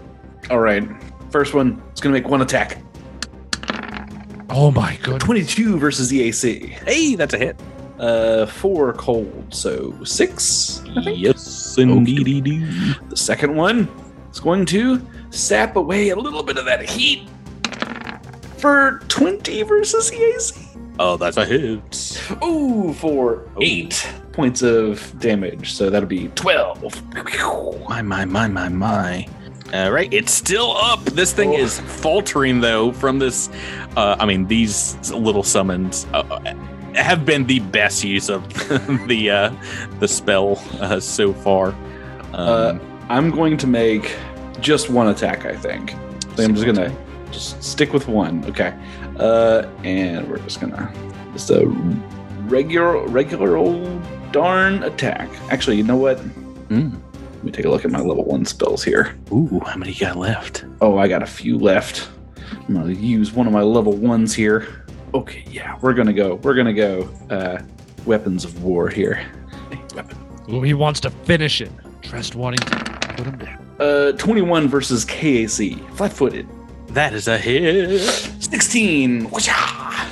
All right. First one. It's gonna make one attack. Oh my god. Twenty-two versus EAC. Hey, that's a hit. Uh, four cold, so six. I think. Yes, indeed. do. The second one is going to sap away a little bit of that heat for 20 versus the AC. Oh, that's a hit. Ooh, for eight points of damage. So that'll be 12. My, my, my, my, my. All right, it's still up. This thing is faltering though from this. Uh, I mean, these little summons uh, have been the best use of the uh, the spell uh, so far. Um, Uh, I'm going to make just one attack, I think. So I'm just gonna just stick with one. Okay. Uh, and we're just gonna just a regular regular old darn attack. Actually, you know what? mm. Let me take a look at my level one spells here. Ooh, how many you got left? Oh, I got a few left. I'm gonna use one of my level ones here. Okay, yeah, we're gonna go. We're gonna go. Uh, weapons of war here. Weapon. Ooh, he wants to finish it. Trest wanting to put him down. Uh, 21 versus KAC, flat-footed. That is a hit. 16. Whoosh-ah!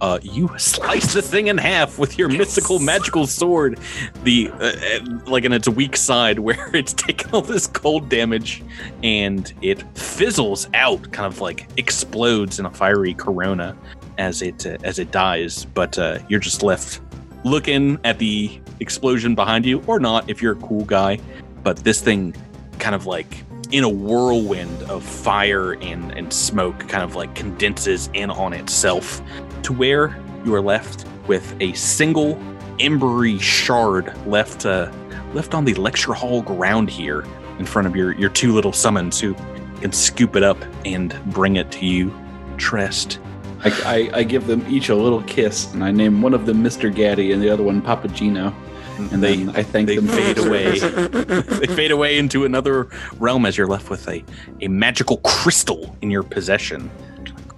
Uh, you slice the thing in half with your mystical magical sword, the uh, uh, like in its weak side where it's taking all this cold damage, and it fizzles out, kind of like explodes in a fiery corona as it uh, as it dies. But uh, you're just left looking at the explosion behind you, or not if you're a cool guy. But this thing kind of like in a whirlwind of fire and, and smoke kind of like condenses in on itself to where you are left with a single embery shard left uh, left on the lecture hall ground here in front of your, your two little summons who can scoop it up and bring it to you, Trest. I, I, I give them each a little kiss, and I name one of them Mr. Gaddy and the other one Papagino. And They- then I thank they them fade away. they fade away into another realm as you're left with a, a magical crystal in your possession.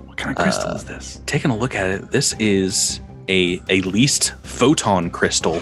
What kind of crystal Uh, is this? Taking a look at it, this is a a least photon crystal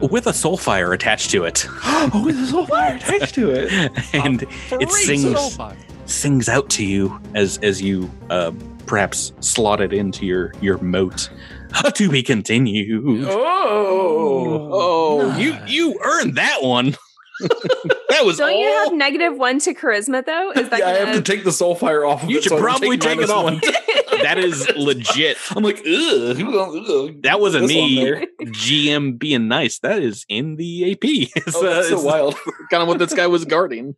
with a soulfire attached to it, oh, there's a soul fire attached to it. and it sings Soulfire. Sings out to you as as you uh, perhaps slot it into your your mote. to be continued. Oh, Oh, you you earned that one. that was Don't all. you have negative one to charisma though? Is that yeah, I have gonna... take the soulfire off. Of You it, should so probably taking take it off. one. that is legit. I'm like, ugh, who ugh. That wasn't me. GM being nice. That is in the AP. It's, Oh, that's uh, so it's wild. kind of what this guy was guarding.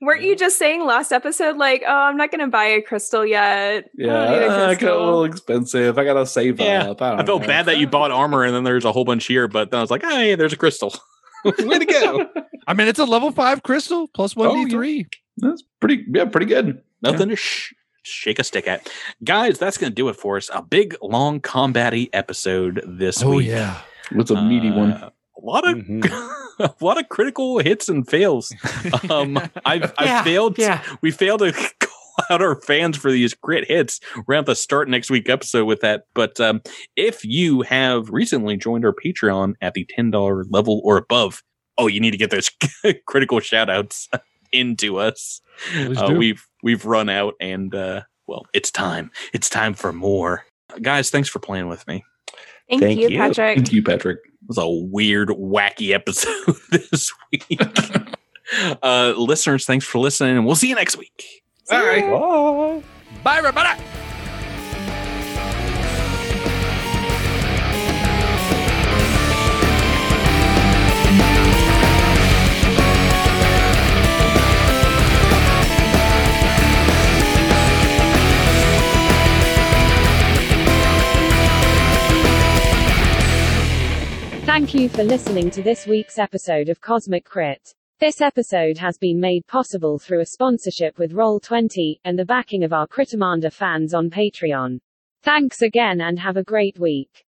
Weren't you just saying last episode like, oh, I'm not gonna buy a crystal yet. Yeah, don't a I got a little expensive. I gotta save Yeah, up. I, don't I felt know. bad that you bought armor and then there's a whole bunch here, but then I was like, hey, there's a crystal. Way to go. I mean, it's a level five crystal 1d3. That's pretty. Yeah, pretty good. Nothing to sh- shake a stick at. Guys, that's going to do it for us. A big, long, combat episode this Oh week. yeah. It's a meaty one. Uh, A lot of Mm-hmm. a lot of critical hits and fails. Um, I've, I've Yeah, failed. yeah. We failed to call out our fans for these crit hits. We're going to start next week episode with that. But um, if you have recently joined our Patreon at the ten dollar level or above, oh, you need to get those critical shout outs into us. Uh, we've we've run out, and uh, well, it's time. It's time for more. Guys, thanks for playing with me. Thank, Thank you, you. Patrick. Thank you, Patrick. It was a weird, wacky episode this week. uh, listeners, thanks for listening, and we'll see you next week. See ya. Bye, everybody. Thank you for listening to this week's episode of Cosmic Crit. This episode has been made possible through a sponsorship with Roll20 and the backing of our Crittermander fans on Patreon. Thanks again and have a great week.